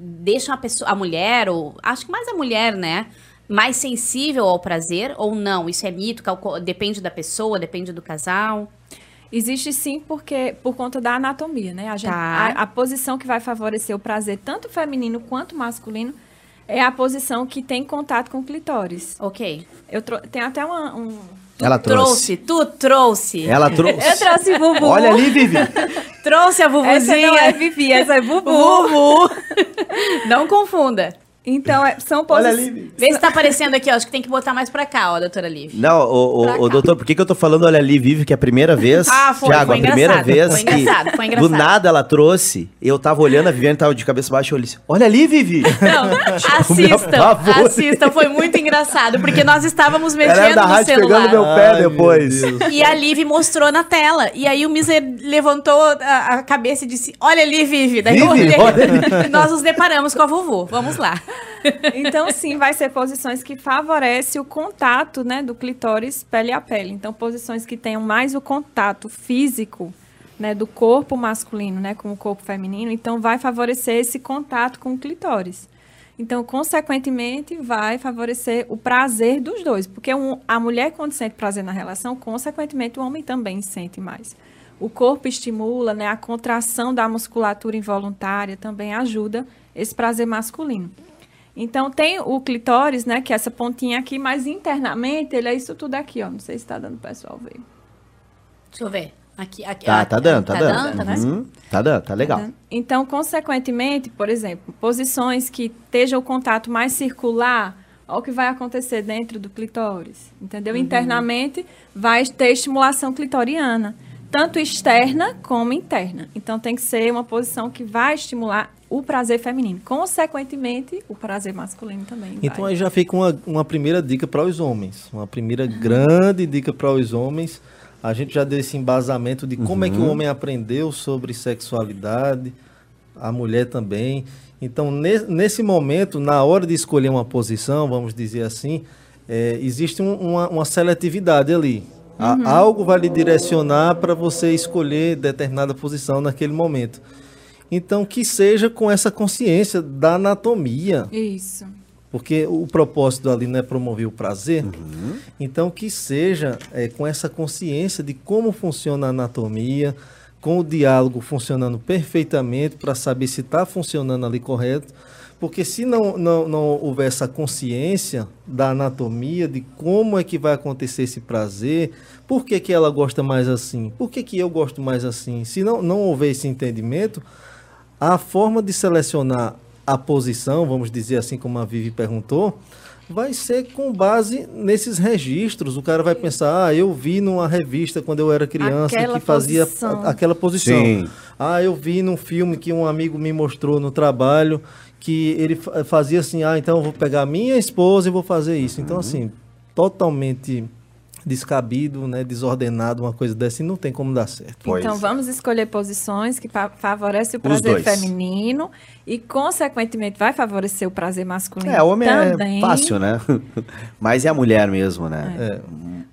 Speaker 2: deixam a pessoa, a mulher, ou acho que mais a mulher, né? Mais sensível ao prazer ou não? Isso é mito? Depende da pessoa, depende do casal.
Speaker 3: Existe sim, porque por conta da anatomia, né? A, gente-
Speaker 2: Tá.
Speaker 3: a- a posição que vai favorecer o prazer, tanto feminino quanto masculino, é a posição que tem contato com o clitóris.
Speaker 2: Ok.
Speaker 3: Eu tem até uma, um.
Speaker 1: Ela trouxe.
Speaker 2: tu trouxe.
Speaker 1: Ela trouxe. [LAUGHS]
Speaker 3: Eu trouxe Bubu.
Speaker 1: Olha ali, Vivi.
Speaker 2: Trouxe a
Speaker 3: essa não é. Vivi, essa é Bubu.
Speaker 2: Vuvu. [LAUGHS] Não confunda.
Speaker 3: Então, é- são
Speaker 1: Olha
Speaker 3: posições.
Speaker 1: ali, Vivi.
Speaker 2: Vê se tá aparecendo aqui, ó. Acho que tem que botar mais pra cá, ó, doutora Liv.
Speaker 1: Não, ô, ô,
Speaker 3: cá.
Speaker 1: doutor, por que, que eu tô falando olha ali, Vive, que é a primeira vez? [LAUGHS]
Speaker 2: Ah, foi,
Speaker 1: Thiago,
Speaker 2: foi
Speaker 1: a primeira
Speaker 2: engraçado,
Speaker 1: vez
Speaker 2: foi
Speaker 1: que
Speaker 2: engraçado, foi
Speaker 1: do
Speaker 2: engraçado.
Speaker 1: nada ela trouxe, eu tava olhando, a Viviane tava de cabeça baixa, eu olhei assim, olha ali, Vivi.
Speaker 2: Não, [LAUGHS] assistam,
Speaker 1: pavor.
Speaker 2: assistam, foi muito engraçado, porque nós estávamos
Speaker 1: Ela
Speaker 2: mexendo
Speaker 1: da
Speaker 2: no
Speaker 1: rádio
Speaker 2: celular.
Speaker 1: pegando meu pé
Speaker 4: Ai, meu
Speaker 1: depois.
Speaker 4: Deus.
Speaker 2: E a Liv mostrou na tela. E aí o Miser levantou a, a cabeça e disse: Olha ali, Vivi. Daí eu
Speaker 1: Vivi,
Speaker 2: olhei.
Speaker 1: olha.
Speaker 2: Nós nos deparamos com a vovô. Vamos lá.
Speaker 3: Então, sim, vai ser posições que favorecem o contato né, do clitóris pele a pele. Então, posições que tenham mais o contato físico né, do corpo masculino né, com o corpo feminino. Então, vai favorecer esse contato com o clitóris. Então, consequentemente, vai favorecer o prazer dos dois. Porque um- a mulher, quando sente prazer na relação, consequentemente, o homem também sente mais. O corpo estimula, né, a contração da musculatura involuntária também ajuda esse prazer masculino. Então, tem o clitóris, né, que é essa pontinha aqui, mas internamente ele é isso tudo aqui, ó. Não sei se está dando pro pessoal ver.
Speaker 2: Deixa eu ver. Aqui, aqui,
Speaker 1: Tá,
Speaker 2: ah,
Speaker 1: tá dando, tá, dando.
Speaker 2: tá vendo?
Speaker 1: Uhum, tá dando, tá legal.
Speaker 3: Né? Então, consequentemente, por exemplo, posições que estejam o contato mais circular, olha o que vai acontecer dentro do clitóris, entendeu? Internamente, vai ter estimulação clitoriana, tanto externa como interna. Então, tem que ser uma posição que vai estimular o prazer feminino. Consequentemente, o prazer masculino também.
Speaker 4: Então
Speaker 3: vai.
Speaker 4: aí já fica uma, uma primeira dica para os homens. Uma primeira grande dica para os homens. A gente já deu esse embasamento de como é que o homem aprendeu sobre sexualidade, a mulher também. Então, ne- nesse momento, na hora de escolher uma posição, vamos dizer assim, é, existe um- uma, uma seletividade ali. A- algo vai lhe direcionar para você escolher determinada posição naquele momento. Então, que seja com essa consciência da anatomia.
Speaker 3: Isso.
Speaker 4: Porque o propósito ali não é promover o prazer. Então, que seja é, com essa consciência de como funciona a anatomia, com o diálogo funcionando perfeitamente para saber se está funcionando ali correto. Porque se não, não, não houver essa consciência da anatomia, de como é que vai acontecer esse prazer, por que, que ela gosta mais assim, por que, que eu gosto mais assim, se não, não houver esse entendimento, a forma de selecionar a posição, vamos dizer assim como a Vivi perguntou, vai ser com base nesses registros. O cara vai pensar, ah, eu vi numa revista quando eu era criança
Speaker 3: Aquela
Speaker 4: que fazia
Speaker 3: posição.
Speaker 4: aquela posição.
Speaker 1: Sim.
Speaker 4: Ah, eu vi num filme que um amigo me mostrou no trabalho que ele fa- fazia assim, ah, então eu vou pegar a minha esposa e vou fazer isso.
Speaker 1: Uhum.
Speaker 4: Então, assim, totalmente descabido, né, desordenado, uma coisa dessa, e não tem como dar certo.
Speaker 1: Pois
Speaker 3: então
Speaker 1: é.
Speaker 3: vamos escolher posições que fa- favorecem o prazer feminino e, consequentemente, vai favorecer o prazer masculino
Speaker 1: É, homem
Speaker 3: também.
Speaker 1: é fácil, né? [LAUGHS] Mas é a mulher mesmo, né?
Speaker 4: É.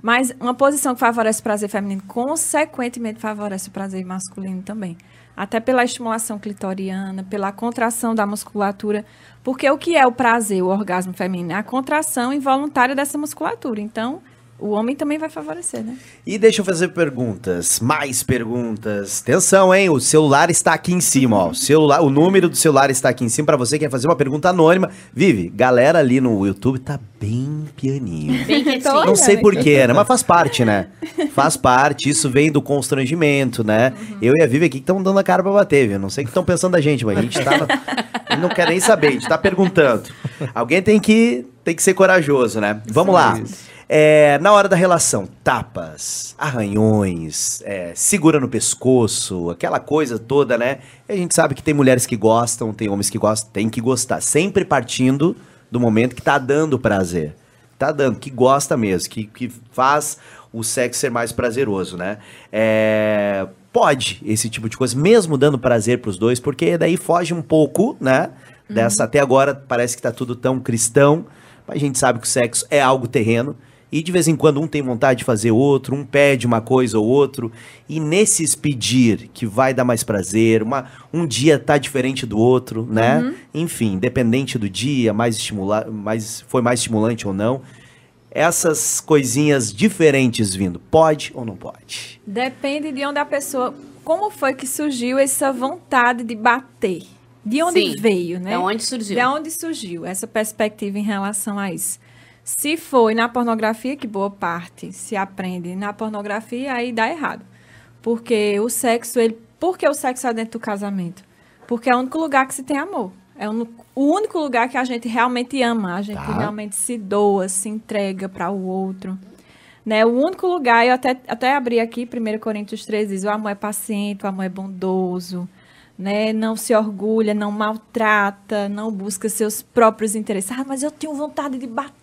Speaker 3: Mas uma posição que favorece o prazer feminino, consequentemente, favorece o prazer masculino também. Até pela estimulação clitoriana, pela contração da musculatura. Porque o que é o prazer, o orgasmo feminino? É a contração involuntária dessa musculatura. Então, o homem também vai favorecer, né?
Speaker 1: E deixa eu fazer perguntas, mais perguntas. Atenção, hein? O celular está aqui em cima, ó. O, celular, o número do celular está aqui em cima para você que quer fazer uma pergunta anônima. Vive, galera ali no YouTube tá bem pianinho.
Speaker 2: Bem quietinho.
Speaker 1: Não sei porquê, né? Mas faz parte, né? Faz parte, isso vem do constrangimento, né? Eu e a Vivi aqui que estão dando a cara pra bater, viu? Não sei o que estão pensando da gente, mas a gente tá. Não quer nem saber, a gente tá perguntando. Alguém tem que, tem que ser corajoso, né? Vamos lá. É, na hora da relação, tapas, arranhões, é, segura no pescoço, aquela coisa toda, né? E a gente sabe que tem mulheres que gostam, tem homens que gostam, tem que gostar. Sempre partindo do momento que tá dando prazer. Tá dando, que gosta mesmo, que, que faz o sexo ser mais prazeroso, né? É, pode esse tipo de coisa, mesmo dando prazer pros dois, porque daí foge um pouco, né? Dessa, até agora parece que tá tudo tão cristão, mas a gente sabe que o sexo é algo terreno. E de vez em quando um tem vontade de fazer outro, um pede uma coisa ou outro. E nesses pedir que vai dar mais prazer, uma, um dia tá diferente do outro, né? Enfim, independente do dia, mais estimula mais, foi mais estimulante ou não. Essas coisinhas diferentes vindo, pode ou não pode?
Speaker 3: Depende de onde a pessoa. Como foi que surgiu essa vontade de bater? De onde
Speaker 2: Sim.
Speaker 3: veio, né?
Speaker 2: Da onde surgiu?
Speaker 3: De onde surgiu essa perspectiva em relação a isso? Se foi na pornografia, que boa parte se aprende na pornografia, aí dá errado. Porque o sexo, ele. Por que o sexo é dentro do casamento? Porque é o único lugar que se tem amor. É o único lugar que a gente realmente ama, a gente
Speaker 1: Tá.
Speaker 3: realmente se doa, se entrega para o outro. Né? O único lugar, eu até, até abri aqui, 1 Coríntios 13, diz: o amor é paciente, o amor é bondoso, né? não se orgulha, não maltrata, não busca seus próprios interesses. Ah, mas eu tenho vontade de bater.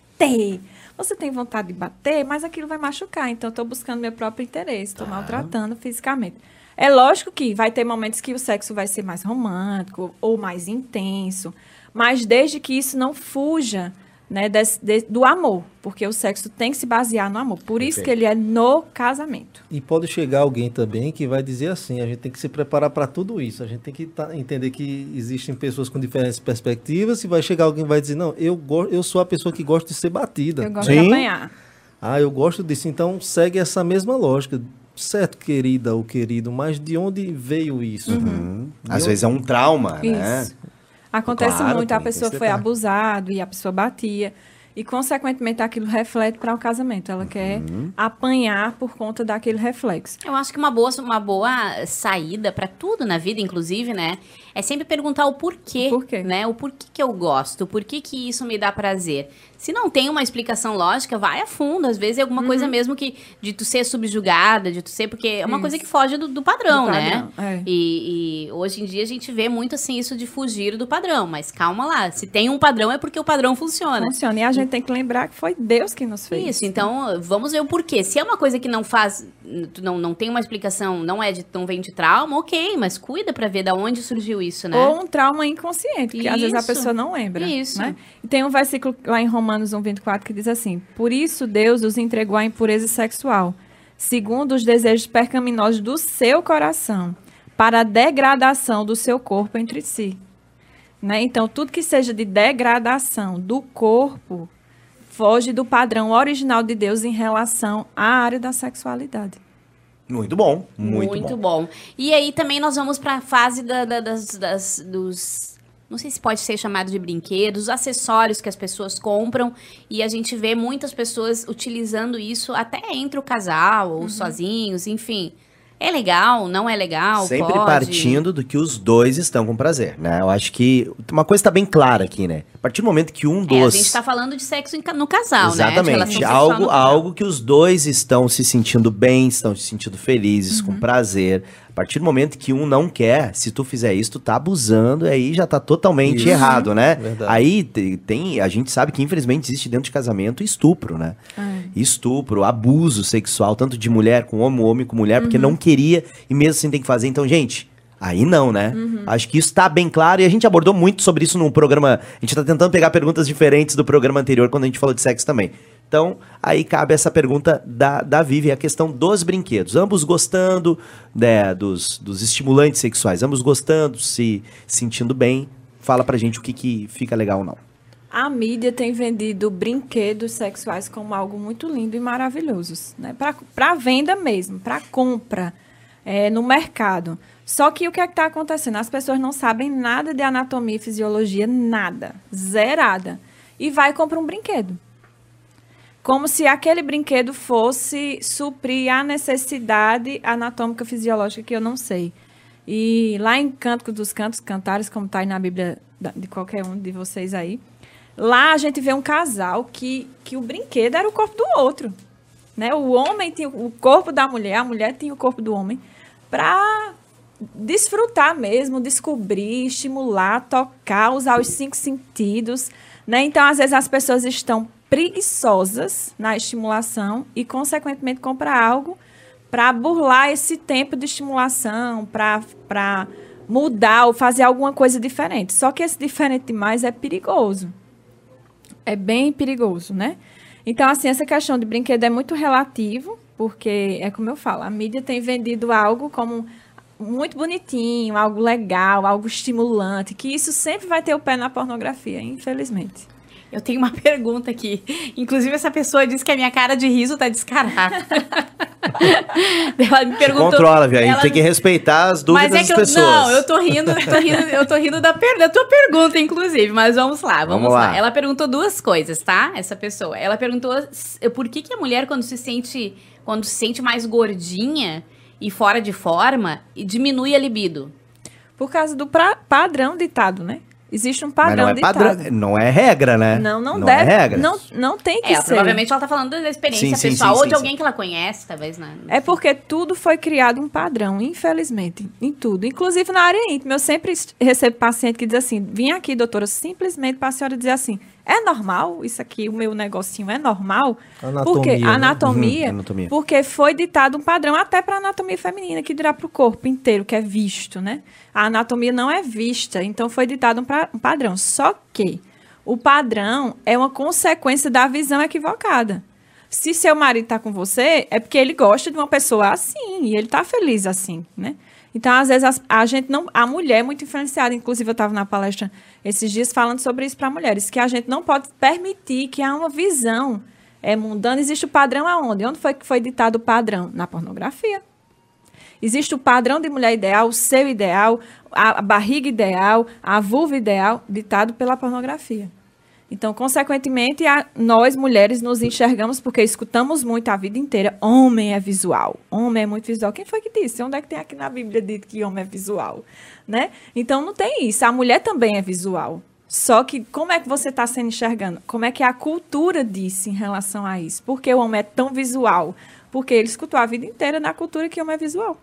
Speaker 3: Você tem vontade de bater, mas aquilo vai machucar. Então, eu estou buscando meu próprio interesse, estou maltratando fisicamente. É lógico que vai ter momentos que o sexo vai ser mais romântico ou mais intenso, mas desde que isso não fuja né, desse- de- do amor, porque o sexo tem que se basear no amor. Por isso que ele é no casamento.
Speaker 4: E pode chegar alguém também que vai dizer assim, a gente tem que se preparar para tudo isso. A gente tem que tá- entender que existem pessoas com diferentes perspectivas. E vai chegar alguém que vai dizer, não, eu, go- eu sou a pessoa que gosta de ser batida.
Speaker 3: Eu gosto
Speaker 1: Sim.
Speaker 3: de apanhar.
Speaker 4: Ah, eu gosto disso. Então segue essa mesma lógica. Certo, querida ou querido, mas de onde veio isso?
Speaker 1: Às vezes é um trauma, né?
Speaker 3: Acontece
Speaker 1: Claro,
Speaker 3: muito, a pessoa foi
Speaker 1: detalhe.
Speaker 3: abusada e a pessoa batia. E, consequentemente, aquilo reflete para o casamento. Ela quer
Speaker 1: Uhum.
Speaker 3: apanhar por conta daquele reflexo.
Speaker 2: Eu acho que uma boa, uma boa saída pra tudo na vida, inclusive, né? É sempre perguntar o porquê,
Speaker 3: O porquê.
Speaker 2: né? O porquê que eu gosto, o porquê que isso me dá prazer. Se não tem uma explicação lógica, vai a fundo. Às vezes é alguma coisa mesmo que de tu ser subjugada, de tu ser porque é uma
Speaker 3: Isso.
Speaker 2: coisa que foge do, do padrão,
Speaker 3: Do
Speaker 2: né?
Speaker 3: padrão, é.
Speaker 2: E, e hoje em dia a gente vê muito assim isso de fugir do padrão, mas calma lá, se tem um padrão é porque o padrão funciona.
Speaker 3: Funciona. E a gente tem que lembrar que foi Deus que nos fez.
Speaker 2: Isso, então vamos ver o porquê. Se é uma coisa que não faz, não, não tem uma explicação, não é de, não vem de trauma, ok, mas cuida pra ver da onde surgiu isso, né?
Speaker 3: Ou um trauma inconsciente, que às vezes a
Speaker 2: Isso.
Speaker 3: pessoa não lembra.
Speaker 2: Isso.
Speaker 3: Né? E tem um versículo lá em Romanos 1, 24 que diz assim: Por isso Deus os entregou à impureza sexual, segundo os desejos percaminosos do seu coração, para a degradação do seu corpo entre si. Né? Então, tudo que seja de degradação do corpo foge do padrão original de Deus em relação à área da sexualidade.
Speaker 1: Muito bom, muito, bom.
Speaker 2: bom. E aí também nós vamos pra fase da- da- das, das- dos. Não sei se pode ser chamado de brinquedos, os acessórios que as pessoas compram. E a gente vê muitas pessoas utilizando isso até entre o casal
Speaker 3: Uhum.
Speaker 2: ou sozinhos, enfim. É legal, não é legal?
Speaker 1: Sempre
Speaker 2: pode?
Speaker 1: partindo do que os dois estão com prazer, né? Eu acho que uma coisa tá bem clara aqui, né? A partir do momento que um
Speaker 2: É, a
Speaker 1: dos
Speaker 2: gente tá falando de sexo no casal, né?
Speaker 1: Exatamente.
Speaker 2: sexual no
Speaker 1: algo, algo que os dois estão se sentindo bem, estão se sentindo felizes,
Speaker 2: Uhum.
Speaker 1: com prazer. A partir do momento que um não quer, se tu fizer isso, tu tá abusando, e aí já tá totalmente
Speaker 4: Isso.
Speaker 1: errado, né?
Speaker 4: Verdade.
Speaker 1: Aí te- tem, a gente sabe que infelizmente existe dentro de casamento estupro, né? Estupro, abuso sexual, tanto de mulher com homem, homem com mulher, porque não queria e mesmo assim tem que fazer. Então, gente, aí não, né? Acho que isso tá bem claro e a gente abordou muito sobre isso no programa. A gente tá tentando pegar perguntas diferentes do programa anterior quando a gente falou de sexo também. Então, aí cabe essa pergunta da, da Vivi, a questão dos brinquedos. Ambos gostando né, dos, dos estimulantes sexuais, ambos gostando, se sentindo bem. Fala pra gente o que, que fica legal ou não.
Speaker 3: A mídia tem vendido brinquedos sexuais como algo muito lindo e maravilhoso, né? Para venda mesmo, para compra é, no mercado. Só que o que é está acontecendo? As pessoas não sabem nada de anatomia e fisiologia, nada, zerada. E vai e compra um brinquedo. Como se aquele brinquedo fosse suprir a necessidade anatômica fisiológica que eu não sei. E lá em Cântico dos Cantos, Cantares, como está aí na Bíblia de qualquer um de vocês aí, Lá a gente vê um casal que, que o brinquedo era o corpo do outro. Né? O homem tinha o corpo da mulher, a mulher tinha o corpo do homem, para desfrutar mesmo, descobrir, estimular, tocar, usar os cinco sentidos. Né? Então, às vezes, as pessoas estão preguiçosas na estimulação e, consequentemente, compram algo para burlar esse tempo de estimulação, para mudar ou fazer alguma coisa diferente. Só que esse diferente demais é perigoso. É bem perigoso, né? Então, assim, essa questão de brinquedo é muito relativo, porque é como eu falo, a mídia tem vendido algo como muito bonitinho, algo legal, algo estimulante, que isso sempre vai ter o pé na pornografia, infelizmente.
Speaker 2: Eu tenho uma [LAUGHS] pergunta aqui. Inclusive, essa pessoa disse que a minha cara de riso tá descarada. [LAUGHS] ela me perguntou.
Speaker 1: Controla, viu? A gente
Speaker 2: ela-
Speaker 1: tem que respeitar as dúvidas
Speaker 2: Mas é que
Speaker 1: das
Speaker 2: eu,
Speaker 1: pessoas.
Speaker 2: não, eu tô rindo, eu tô rindo, eu tô rindo da, per- da tua pergunta, inclusive. Mas vamos lá, vamos,
Speaker 1: Vamos
Speaker 2: lá.
Speaker 1: lá.
Speaker 2: Ela perguntou duas coisas, tá? Essa pessoa. Ela perguntou por que, que a mulher, quando se sente, quando se sente mais gordinha e fora de forma, diminui a libido.
Speaker 3: Por causa do pra- padrão ditado, né? Existe um
Speaker 1: Mas
Speaker 3: padrão
Speaker 1: não é
Speaker 3: ditado.
Speaker 1: padrão, não é regra, né?
Speaker 3: Não, não,
Speaker 1: não
Speaker 3: deve.
Speaker 1: é regra.
Speaker 3: Não, não tem que
Speaker 2: É,
Speaker 3: ser.
Speaker 2: provavelmente ela tá falando da experiência
Speaker 1: Sim,
Speaker 2: pessoal
Speaker 1: sim,
Speaker 2: ou
Speaker 1: sim,
Speaker 2: de alguém que ela conhece, talvez, né?
Speaker 3: É porque tudo foi criado um padrão, infelizmente, em tudo. Inclusive na área íntima. Eu sempre recebo paciente que diz assim: vim aqui, doutora, simplesmente para a senhora dizer assim: é normal isso aqui, o meu negocinho é normal?
Speaker 4: Anatomia,
Speaker 3: porque
Speaker 4: né?
Speaker 3: anatomia,
Speaker 1: Uhum, anatomia.
Speaker 3: porque foi ditado um padrão até para a anatomia feminina, que dirá para o corpo inteiro, que é visto, né? A anatomia não é vista, então foi ditado um, pra- um padrão. Só que o padrão é uma consequência da visão equivocada. Se seu marido está com você, é porque ele gosta de uma pessoa assim e ele está feliz assim, né? Então, às vezes, as- a gente não. A mulher é muito influenciada. Inclusive, eu estava na palestra esses dias falando sobre isso para mulheres, que a gente não pode permitir que há uma visão é, mundana. Existe o padrão aonde? Onde foi que foi ditado o padrão? Na pornografia. Existe o padrão de mulher ideal, o seu ideal, a a barriga ideal, a vulva ideal, ditado pela pornografia. Então, consequentemente, a- nós mulheres nos enxergamos porque escutamos muito a vida inteira. Homem é visual. Homem é muito visual. Quem foi que disse? Onde é que tem aqui na Bíblia dito que homem é visual? Né? Então, não tem isso. A mulher também é visual. Só que como é que você está sendo enxergando? Como é que a cultura disse em relação a isso? Por que o homem é tão visual? Porque ele escutou a vida inteira na cultura que o homem é visual.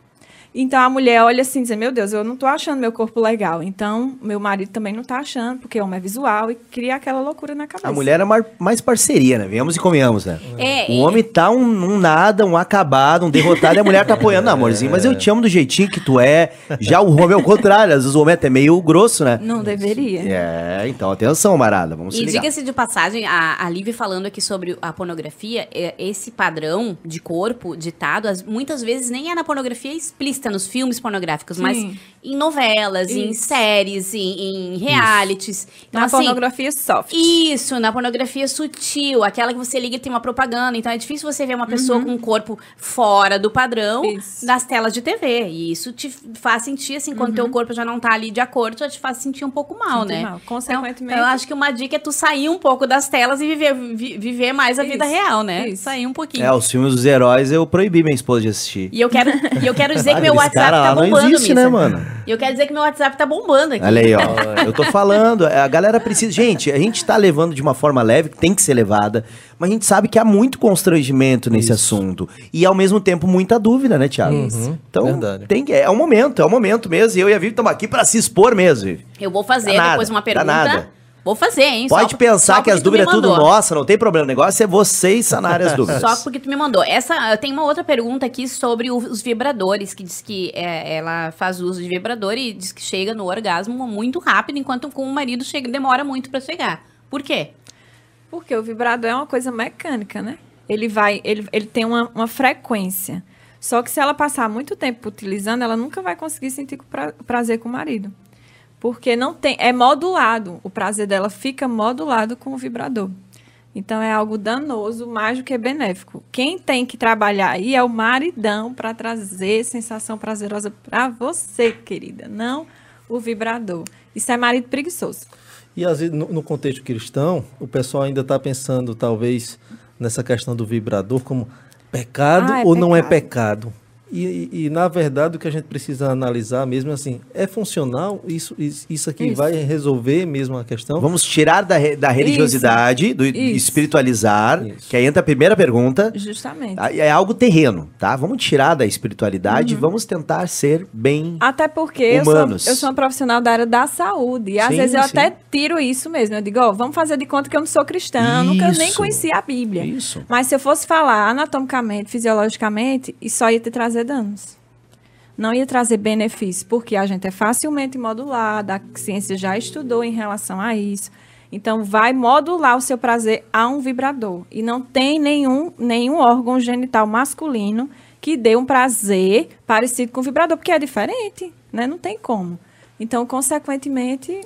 Speaker 3: Então a mulher olha assim e diz: Meu Deus, eu não tô achando meu corpo legal. Então meu marido também não tá achando, porque o homem é visual e cria aquela loucura na cabeça.
Speaker 1: A mulher é mais parceria, né? Venhamos e convenhamos, né?
Speaker 2: É,
Speaker 1: O homem tá um, um nada, um acabado, um derrotado, e a mulher tá apoiando. Não, amorzinho, mas eu te amo do jeitinho que tu é. Já o homem é o contrário, às vezes o homem é até meio grosso, né?
Speaker 3: Não deveria.
Speaker 1: É, então atenção, Marada, vamos
Speaker 2: E diga-se de passagem, a, a Lívia falando aqui sobre a pornografia, é, esse padrão de corpo ditado, as- muitas vezes nem é na pornografia explícita, nos filmes pornográficos, mas
Speaker 3: Sim.
Speaker 2: em novelas, em
Speaker 3: Isso.
Speaker 2: séries, em, em realities. Então,
Speaker 3: Na
Speaker 2: assim,
Speaker 3: pornografia soft.
Speaker 2: Isso, na pornografia sutil, aquela que você liga e tem uma propaganda. Então é difícil você ver uma pessoa com um corpo fora do padrão
Speaker 3: Uhum. Isso.
Speaker 2: das telas de TV. E isso te faz sentir, assim, quando teu corpo já não tá ali de acordo, já te faz sentir um pouco mal,
Speaker 3: Sentir
Speaker 2: né?
Speaker 3: mal.
Speaker 2: Então,
Speaker 3: Consequentemente-
Speaker 2: eu acho que uma dica é tu sair um pouco das telas e viver, vi- viver mais a vida
Speaker 3: Isso,
Speaker 2: real, né?
Speaker 3: isso.
Speaker 2: Sair um pouquinho.
Speaker 1: É, os filmes dos heróis eu proibi minha esposa de assistir.
Speaker 2: E eu quero, e eu quero dizer que
Speaker 1: Ah,
Speaker 2: meu WhatsApp
Speaker 1: cara
Speaker 2: tá
Speaker 1: não
Speaker 2: bombando,
Speaker 1: existe,
Speaker 2: Missa.
Speaker 1: né, mano?
Speaker 2: E eu quero dizer que meu WhatsApp tá bombando aqui.
Speaker 1: Olha aí, ó. [LAUGHS] Eu tô falando, a galera precisa. Gente, a gente tá levando de uma forma leve, que tem que ser levada, mas a gente sabe que há muito constrangimento nesse assunto. E ao mesmo tempo muita dúvida, né, Thiago?
Speaker 4: Uhum,
Speaker 1: Então,
Speaker 4: verdade.
Speaker 1: tem, que- é o momento, é o momento mesmo. E eu e a Vivi estamos aqui pra se expor mesmo, Vivi.
Speaker 2: Eu vou fazer
Speaker 1: Dá nada,
Speaker 2: depois uma
Speaker 1: dá
Speaker 2: pergunta.
Speaker 1: nada.
Speaker 2: Vou fazer, hein?
Speaker 1: Pode
Speaker 2: Só-
Speaker 1: pensar
Speaker 2: só
Speaker 1: que as dúvidas é tudo nossa, não tem problema. O negócio é vocês sanarem as [LAUGHS] dúvidas.
Speaker 2: Só porque tu me mandou. Essa, tem uma outra pergunta aqui sobre o- os vibradores, que diz que é, ela faz uso de vibrador e diz que chega no orgasmo muito rápido, enquanto com o marido chega, demora muito pra chegar. Por quê?
Speaker 3: Porque o vibrador é uma coisa mecânica, né? Ele vai, ele, ele tem uma, uma frequência. Só que se ela passar muito tempo utilizando, ela nunca vai conseguir sentir pra- prazer com o marido. Porque não tem, é modulado. O prazer dela fica modulado com o vibrador. Então é algo danoso mais do que benéfico. Quem tem que trabalhar aí é o maridão para trazer sensação prazerosa para você, querida, não o vibrador. Isso é marido preguiçoso.
Speaker 4: E às vezes, no, contexto cristão, o pessoal ainda está pensando, talvez, nessa questão do vibrador como pecado
Speaker 3: Ah, é
Speaker 4: ou não é
Speaker 3: pecado.
Speaker 4: Pecado. E, e, na verdade o que a gente precisa analisar mesmo é assim, é funcional? Isso, isso, isso aqui
Speaker 3: Isso.
Speaker 4: vai resolver mesmo a questão?
Speaker 1: Vamos tirar da, re- da religiosidade, do
Speaker 3: Isso.
Speaker 1: espiritualizar,
Speaker 4: Isso.
Speaker 1: que aí entra a primeira pergunta.
Speaker 3: Justamente.
Speaker 1: É algo terreno, tá? Vamos tirar da espiritualidade
Speaker 3: Uhum.
Speaker 1: e vamos tentar ser bem.
Speaker 3: Até porque eu sou,
Speaker 1: Humanos.
Speaker 3: eu sou uma profissional da área da saúde. E às
Speaker 1: Sim,
Speaker 3: vezes eu
Speaker 1: sim.
Speaker 3: até tiro isso mesmo. Eu digo, ó, vamos fazer de conta que eu não sou cristã, nunca nem
Speaker 1: Isso.
Speaker 3: conheci a Bíblia.
Speaker 1: Isso.
Speaker 3: Mas se eu fosse falar anatomicamente, fisiologicamente, isso só ia te trazer danos. Não ia trazer benefícios, porque a gente é facilmente modulada, a ciência já estudou em relação a isso. Então, vai modular o seu prazer a um vibrador. E não tem nenhum, nenhum órgão genital masculino que dê um prazer parecido com o vibrador, porque é diferente, né? Não tem como. Então, consequentemente,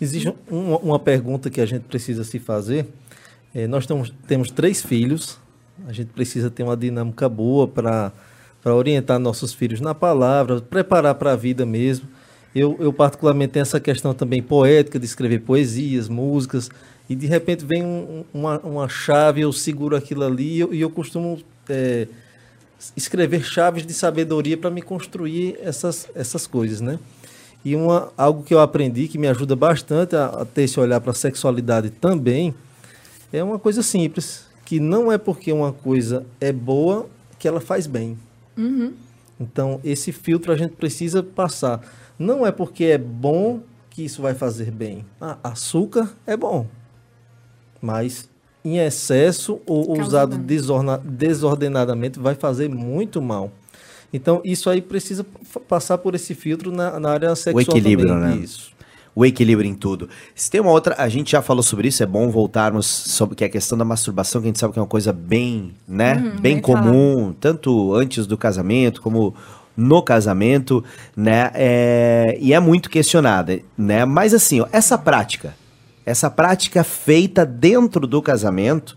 Speaker 4: Existe um- uma pergunta que a gente precisa se fazer. É, nós temos, temos três filhos, a gente precisa ter uma dinâmica boa para orientar nossos filhos na palavra, preparar para a vida mesmo. Eu, eu, particularmente, tenho essa questão também poética de escrever poesias, músicas, e de repente vem um- uma, uma chave, eu seguro aquilo ali, e eu, e eu costumo é, escrever chaves de sabedoria para me construir essas, essas coisas, né? E uma, algo que eu aprendi que me ajuda bastante a, a ter esse olhar para a sexualidade também é uma coisa simples, que não é porque uma coisa é boa que ela faz bem. Então, esse filtro a gente precisa passar. Não é porque é bom que isso vai fazer bem. Ah, açúcar é bom, mas em excesso ou
Speaker 3: Causa
Speaker 4: usado desordenadamente vai fazer muito mal. Então, isso aí precisa passar por esse filtro na, na área sexual
Speaker 1: equilíbrio,
Speaker 4: também.
Speaker 1: né?
Speaker 4: Isso.
Speaker 1: O equilíbrio em tudo. Se tem uma outra, a gente já falou sobre isso, é bom voltarmos sobre que é a questão da masturbação, que a gente sabe que é uma coisa bem, né, bem
Speaker 3: Uhum, bem
Speaker 1: comum, tanto antes do casamento como no casamento, né, é, e é muito questionada, né, mas assim, ó, essa prática, essa prática feita dentro do casamento,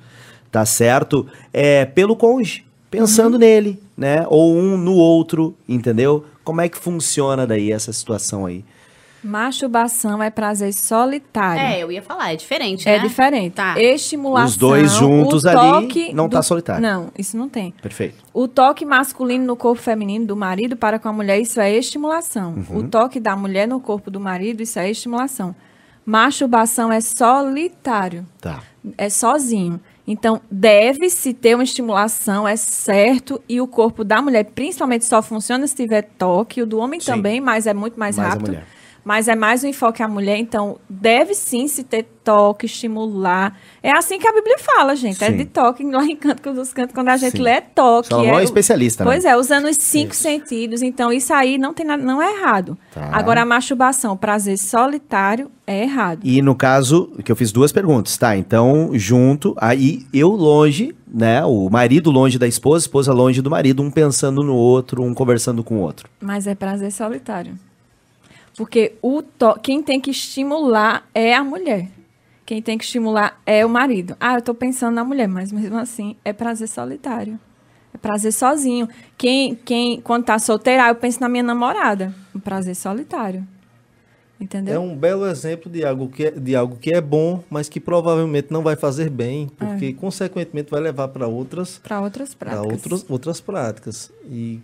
Speaker 1: tá certo, é pelo cônjuge, pensando
Speaker 3: Uhum.
Speaker 1: nele, né, ou um no outro, entendeu? Como é que funciona daí essa situação aí?
Speaker 3: Masturbação é prazer solitário.
Speaker 2: É, eu ia falar, é diferente,
Speaker 3: É
Speaker 2: né?
Speaker 3: diferente.
Speaker 2: Tá.
Speaker 3: Estimulação.
Speaker 1: Os dois juntos
Speaker 3: o
Speaker 1: ali,
Speaker 3: toque
Speaker 1: não tá solitário.
Speaker 3: Não, isso não tem.
Speaker 1: Perfeito.
Speaker 3: O toque masculino no corpo feminino do marido para com a mulher, isso é estimulação.
Speaker 1: Uhum.
Speaker 3: O toque da mulher no corpo do marido, isso é estimulação. Masturbação é solitário,
Speaker 1: Tá.
Speaker 3: é sozinho. Então, deve-se ter uma estimulação, é certo, e o corpo da mulher, principalmente, só funciona se tiver toque, o do homem
Speaker 1: Sim.
Speaker 3: também, mas é muito mais,
Speaker 1: Mais a
Speaker 3: rápido.
Speaker 1: mulher.
Speaker 3: Mas é mais o enfoque à mulher, então deve sim se ter toque, estimular. É assim que a Bíblia fala, gente. É
Speaker 1: Sim.
Speaker 3: de toque lá em Canto dos Cantos, quando a gente
Speaker 1: Sim.
Speaker 3: lê é toque.
Speaker 1: Salomão é
Speaker 3: é,
Speaker 1: especialista, né?
Speaker 3: Pois é, usando os cinco sentidos. Então, isso aí não tem nada, não é errado.
Speaker 1: Tá.
Speaker 3: Agora, a masturbação, prazer solitário, é errado.
Speaker 1: E no caso, que eu fiz duas perguntas, tá? Então, junto, aí eu longe, né? O marido longe da esposa, a esposa longe do marido, um pensando no outro, um conversando com o outro.
Speaker 3: Mas é prazer solitário. Porque o to... quem tem que estimular é a mulher. Quem tem que estimular é o marido. Ah, eu tô pensando na mulher, mas mesmo assim é prazer solitário. É prazer sozinho. Quem, quem quando tá solteira, ah, eu penso na minha namorada. Um prazer solitário. Entendeu?
Speaker 4: É um belo exemplo de algo, que é, de algo que é bom, mas que provavelmente não vai fazer bem, porque consequentemente vai levar para outras,
Speaker 3: Para outras
Speaker 4: pra
Speaker 3: práticas.
Speaker 4: outras, outras práticas. E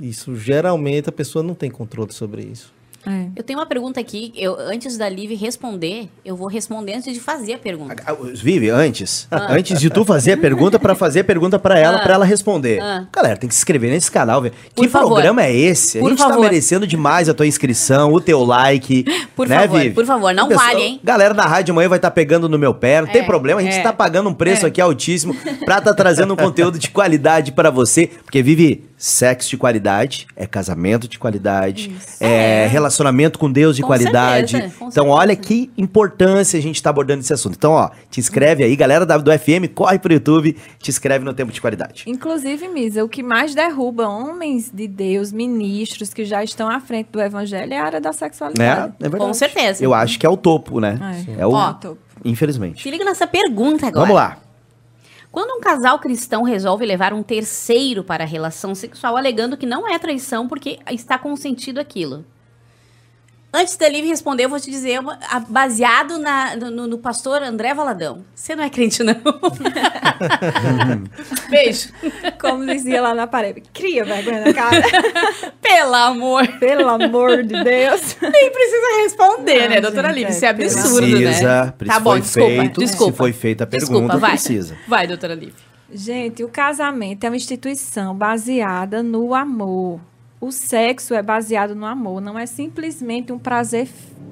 Speaker 4: isso geralmente a pessoa não tem controle sobre isso.
Speaker 3: É.
Speaker 2: Eu tenho uma pergunta aqui, eu, antes da Liv responder, eu vou responder antes de fazer a pergunta.
Speaker 1: Ah, Vive, antes, antes de tu fazer a pergunta, pra fazer a pergunta pra ela,
Speaker 2: Ah.
Speaker 1: pra ela responder.
Speaker 2: Ah.
Speaker 1: Galera, tem que se inscrever nesse canal, velho.
Speaker 2: Por
Speaker 1: Que
Speaker 2: favor.
Speaker 1: programa é esse? A
Speaker 2: Por
Speaker 1: gente tá
Speaker 2: favor.
Speaker 1: merecendo demais a tua inscrição, o teu like. [LAUGHS]
Speaker 2: Por
Speaker 1: né,
Speaker 2: favor,
Speaker 1: Vivi?
Speaker 2: por favor, não
Speaker 1: pessoal-
Speaker 2: vale, hein?
Speaker 1: Galera da rádio amanhã vai estar pegando no meu pé, não tem
Speaker 2: É,
Speaker 1: problema, a gente
Speaker 2: é.
Speaker 1: tá pagando um preço
Speaker 2: É.
Speaker 1: aqui altíssimo [LAUGHS] pra estar trazendo um conteúdo de qualidade pra você. Porque, Vivi, sexo de qualidade é casamento de qualidade, é,
Speaker 2: É.
Speaker 1: relacionamento com Deus de
Speaker 2: Com
Speaker 1: qualidade.
Speaker 2: certeza, com
Speaker 1: então, olha
Speaker 2: certeza.
Speaker 1: que importância a gente tá abordando esse assunto. Então, ó, te inscreve aí, galera da- do FM, corre pro YouTube, te inscreve no Tempo de Qualidade.
Speaker 3: Inclusive, Misa, o que mais derruba homens de Deus, ministros que já estão à frente do evangelho é a área da
Speaker 1: Né?
Speaker 3: sexualidade.
Speaker 1: É verdade.
Speaker 2: Com certeza.
Speaker 1: Eu acho que é o topo, né?
Speaker 3: É.
Speaker 1: É o.
Speaker 2: Ó,
Speaker 1: Infelizmente.
Speaker 2: Se liga nessa pergunta agora.
Speaker 1: Vamos lá.
Speaker 2: Quando um casal cristão resolve levar um terceiro para a relação sexual, alegando que não é traição porque está consentido aquilo. Antes da Liv responder, eu vou te dizer, baseado na- no, no pastor André Valadão. Você não é crente, não. [LAUGHS] Beijo.
Speaker 3: Como dizia lá na parede, cria vergonha na cara. [LAUGHS]
Speaker 2: Pelo amor.
Speaker 3: Pelo amor de Deus.
Speaker 2: Nem precisa responder,
Speaker 3: Não,
Speaker 2: né, doutora
Speaker 3: gente,
Speaker 2: Liv?
Speaker 3: é,
Speaker 2: Isso é absurdo,
Speaker 1: Precisa,
Speaker 2: né?
Speaker 1: precisa,
Speaker 2: Tá bom, desculpa,
Speaker 1: feito,
Speaker 2: desculpa.
Speaker 1: se foi feita a
Speaker 2: Desculpa,
Speaker 1: pergunta,
Speaker 2: vai.
Speaker 1: precisa.
Speaker 2: Vai, doutora Liv.
Speaker 3: Gente, o casamento é uma instituição baseada no amor. O sexo é baseado no amor, não é simplesmente um prazer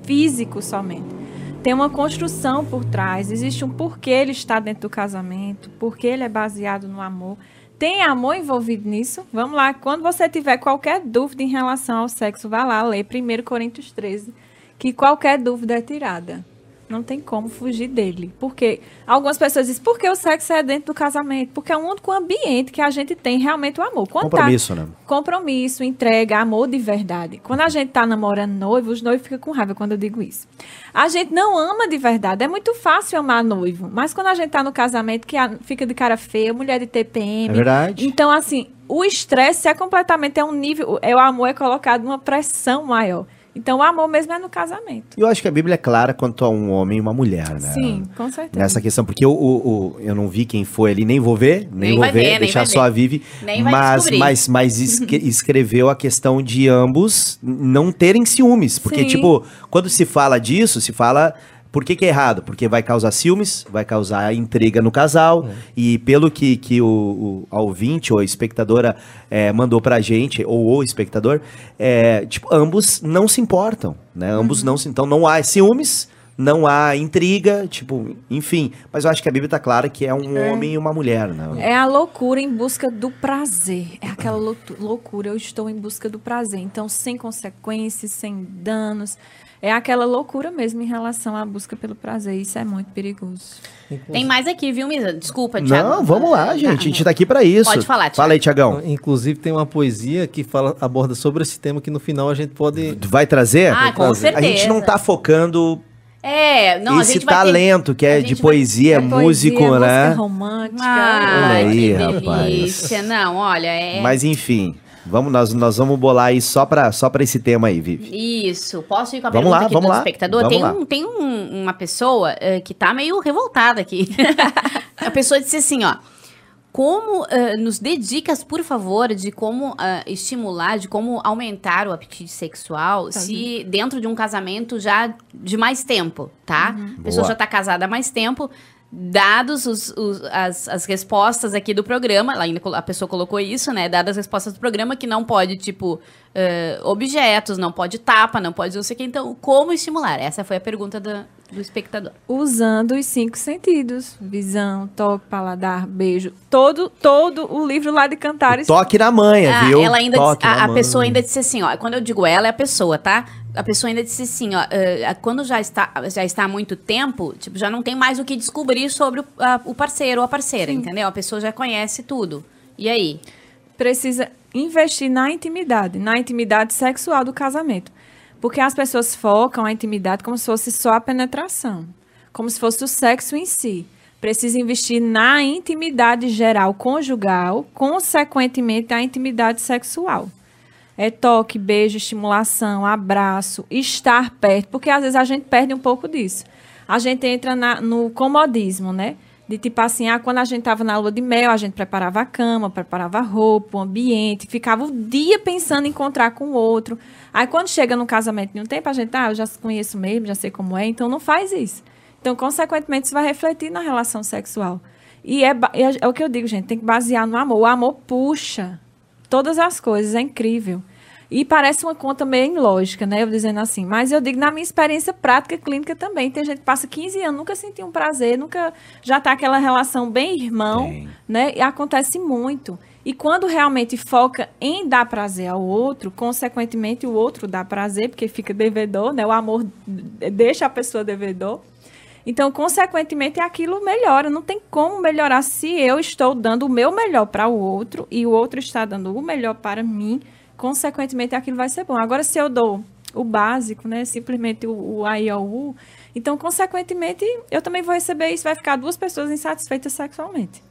Speaker 3: físico somente. Tem uma construção por trás, existe um porquê ele está dentro do casamento, porque ele é baseado no amor. Tem amor envolvido nisso? Vamos lá, quando você tiver qualquer dúvida em relação ao sexo, vá lá ler 1 Coríntios 13, que qualquer dúvida é tirada. Não tem como fugir dele. Porque algumas pessoas dizem, por que o sexo é dentro do casamento? Porque é o único ambiente que a gente tem realmente o amor. Quando tá-
Speaker 1: Compromisso, né?
Speaker 3: compromisso, entrega, amor de verdade. Quando a gente tá namorando noivo, os noivos ficam com raiva quando eu digo isso. A gente não ama de verdade. É muito fácil amar noivo. Mas quando a gente tá no casamento, que fica de cara feia, mulher de TPM.
Speaker 1: É verdade.
Speaker 3: Então, assim, o estresse é completamente, é um nível, é o amor é colocado numa pressão maior. Então, o amor mesmo é no casamento.
Speaker 1: E eu acho que a Bíblia é clara quanto a um homem e uma mulher, né?
Speaker 3: Sim, com certeza.
Speaker 1: Nessa questão, porque o- o- eu não vi quem foi ali, nem vou ver, nem,
Speaker 2: Nem
Speaker 1: vou
Speaker 2: vai
Speaker 1: ver,
Speaker 2: ver,
Speaker 1: deixar
Speaker 2: vai
Speaker 1: só
Speaker 2: ver.
Speaker 1: a Vivi.
Speaker 2: Nem vai
Speaker 1: mas,
Speaker 2: descobrir.
Speaker 1: mas, mas [LAUGHS] escreveu a questão de ambos não terem ciúmes. Porque,
Speaker 3: Sim.
Speaker 1: tipo, quando se fala disso, se fala. Por que, que é errado? Porque vai causar ciúmes, vai causar intriga no casal. E pelo que, que o, o a ouvinte ou a espectadora eh, mandou pra gente, ou o espectador, é, tipo, ambos não se importam, né? Ambos não se. Então não há ciúmes, não há intriga, tipo, enfim. Mas eu acho que a Bíblia tá clara que é um homem e uma mulher, né?
Speaker 3: É a loucura em busca do prazer. É aquela lou- loucura, eu estou em busca do prazer. Então, sem consequências, sem danos. É aquela loucura mesmo em relação à busca pelo prazer. Isso é muito perigoso.
Speaker 2: Tem mais aqui, viu, Misa? Desculpa, Thiago.
Speaker 1: Não, vamos lá, gente. A gente tá aqui pra isso.
Speaker 2: Pode falar, Thiago.
Speaker 1: Fala aí, Tiagão.
Speaker 4: Inclusive tem uma poesia que fala, aborda sobre esse tema que no final a gente pode.
Speaker 1: Vai trazer?
Speaker 2: Ah, com
Speaker 1: A
Speaker 2: certeza.
Speaker 1: gente não tá focando
Speaker 2: É, não, a
Speaker 1: esse
Speaker 2: gente vai ter-
Speaker 1: talento que
Speaker 2: a
Speaker 1: é de
Speaker 2: vai-
Speaker 1: poesia,
Speaker 3: É
Speaker 1: músico,
Speaker 3: poesia,
Speaker 1: né?
Speaker 3: Música romântica.
Speaker 2: Ai,
Speaker 1: Olha aí, rapaz.
Speaker 2: delícia. Não, olha, é...
Speaker 1: Mas enfim, vamos, nós, nós vamos bolar aí só pra, só pra esse tema aí, Vivi.
Speaker 2: Isso, posso ir com a
Speaker 1: Vamos
Speaker 2: pergunta
Speaker 1: lá,
Speaker 2: aqui
Speaker 1: vamos
Speaker 2: do
Speaker 1: lá,
Speaker 2: espectador?
Speaker 1: vamos
Speaker 2: tem
Speaker 1: lá.
Speaker 2: um, tem um- uma pessoa eh, que tá meio revoltada aqui. [LAUGHS] a pessoa disse assim, ó. Como eh, nos dê dicas, por favor, de como ah, estimular, de como aumentar o apetite sexual, se dentro de um casamento já de mais tempo, tá? A pessoa
Speaker 1: Boa.
Speaker 2: já tá casada há mais tempo. Dados os- os- as, as respostas aqui do programa, ela ainda a pessoa colocou isso, né? Dadas as respostas do programa, que não pode, tipo, eh, objetos, não pode tapa, não pode não sei o que. Então, como estimular? Essa foi a pergunta do, do espectador.
Speaker 3: Usando os cinco sentidos. Visão, toque, paladar, beijo. Todo, todo o livro lá de Cantares.
Speaker 1: Toque na manha,
Speaker 2: Ah,
Speaker 1: viu?
Speaker 2: ela ainda
Speaker 1: Toque
Speaker 2: disse-
Speaker 1: na
Speaker 2: a, a pessoa ainda disse assim, ó. Quando eu digo ela, é a pessoa, tá? A pessoa ainda disse assim, ó. eh, quando já está, já está há muito tempo, tipo, já não tem mais o que descobrir sobre o, a- o parceiro ou a parceira, entendeu? A pessoa já conhece tudo. E aí?
Speaker 3: precisa investir na intimidade, na intimidade sexual do casamento. Porque as pessoas focam a intimidade como se fosse só a penetração, como se fosse o sexo em si. Precisa investir na intimidade geral conjugal, consequentemente a intimidade sexual. É toque, beijo, estimulação, abraço, estar perto, porque às vezes a gente perde um pouco disso. A gente entra na- no comodismo, né? De tipo assim, ah, quando a gente tava na lua de mel, a gente preparava a cama, preparava a roupa, o ambiente, ficava o dia pensando em encontrar com o outro. Aí quando chega no casamento de um tempo, a gente, ah, eu já conheço mesmo, já sei como é, então não faz isso. Então, consequentemente, isso vai refletir na relação sexual. E é, é, é o que eu digo, gente, tem que basear no amor. O amor puxa todas as coisas, é incrível. E parece uma conta meio ilógica, né? Eu dizendo assim. Mas eu digo, na minha experiência prática clínica também. Tem gente que passa 15 anos, nunca sentiu um prazer, nunca já tá aquela relação bem irmão,
Speaker 1: Tem.
Speaker 3: né? E acontece muito. E quando realmente foca em dar prazer ao outro, consequentemente o outro dá prazer, porque fica devedor, né? O amor deixa a pessoa devedor. Então, consequentemente, aquilo melhora. Não tem como melhorar se eu estou dando o meu melhor para o outro e o outro está dando o melhor para mim. Consequentemente, aquilo vai ser bom. Agora, se eu dou o básico, né? Simplesmente o, o A e o U, então, consequentemente, eu também vou receber isso. Vai ficar duas pessoas insatisfeitas sexualmente.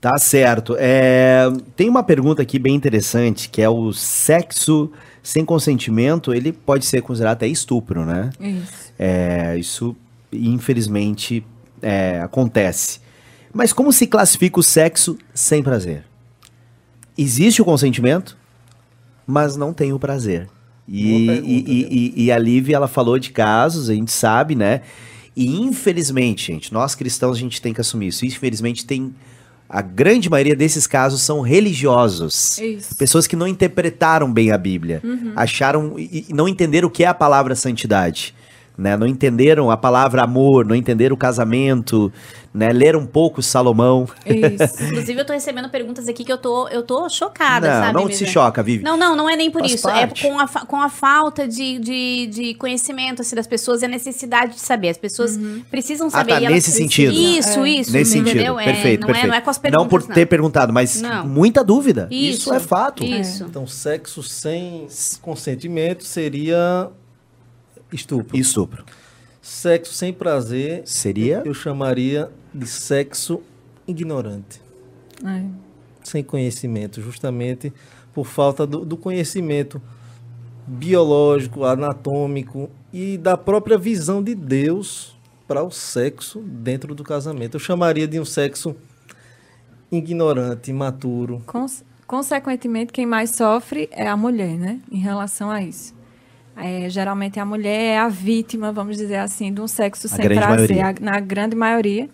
Speaker 1: Tá certo. É, tem uma pergunta aqui bem interessante, que é o sexo sem consentimento, ele pode ser considerado até estupro, né?
Speaker 3: Isso.
Speaker 1: É, isso, infelizmente, é, acontece. Mas como se classifica o sexo sem prazer? Existe o consentimento, mas não tem o prazer. E,
Speaker 4: pergunta,
Speaker 1: e, e, e- e a Lívia, ela falou de casos, a gente sabe, né? E infelizmente, gente, nós cristãos, a gente tem que assumir isso. Infelizmente, tem... A grande maioria desses casos são religiosos.
Speaker 3: Isso.
Speaker 1: Pessoas que não interpretaram bem a Bíblia.
Speaker 3: Uhum.
Speaker 1: Acharam e e não entenderam o que é a palavra santidade. Né? Não entenderam a palavra amor, não entenderam o casamento, né? Leram um pouco Salomão.
Speaker 3: Isso. [LAUGHS]
Speaker 2: Inclusive, eu tô recebendo perguntas aqui que eu tô, eu tô chocada,
Speaker 1: não,
Speaker 2: sabe?
Speaker 1: não se choca, Vivi.
Speaker 2: Não, não, não é nem por
Speaker 1: Faz
Speaker 2: isso.
Speaker 1: parte.
Speaker 2: É com a, com a falta de, de, de conhecimento assim, das pessoas e a necessidade de saber. As pessoas precisam saber.
Speaker 1: tá,
Speaker 2: e elas
Speaker 1: nesse sentido.
Speaker 2: Isso,
Speaker 3: É.
Speaker 2: isso.
Speaker 1: Nesse
Speaker 2: entendeu?
Speaker 1: sentido,
Speaker 2: É,
Speaker 1: perfeito,
Speaker 2: não
Speaker 1: perfeito.
Speaker 2: É, não é com as perguntas,
Speaker 1: Não por ter perguntado, mas
Speaker 2: Não.
Speaker 1: muita dúvida. Isso,
Speaker 2: Isso.
Speaker 1: é fato.
Speaker 2: Isso.
Speaker 4: Então, sexo sem consentimento seria estupro.
Speaker 1: Estupro.
Speaker 4: Sexo sem prazer
Speaker 1: Seria?
Speaker 4: eu chamaria de sexo ignorante,
Speaker 3: É.
Speaker 4: sem conhecimento, justamente por falta do, do conhecimento biológico, anatômico e da própria visão de Deus para o sexo dentro do casamento. Eu chamaria de um sexo ignorante, imaturo.
Speaker 3: Cons- consequentemente, quem mais sofre é a mulher, né? Em relação a isso. É, geralmente a mulher é a vítima, vamos dizer assim, de um sexo
Speaker 1: A
Speaker 3: sem prazer, a- na grande maioria.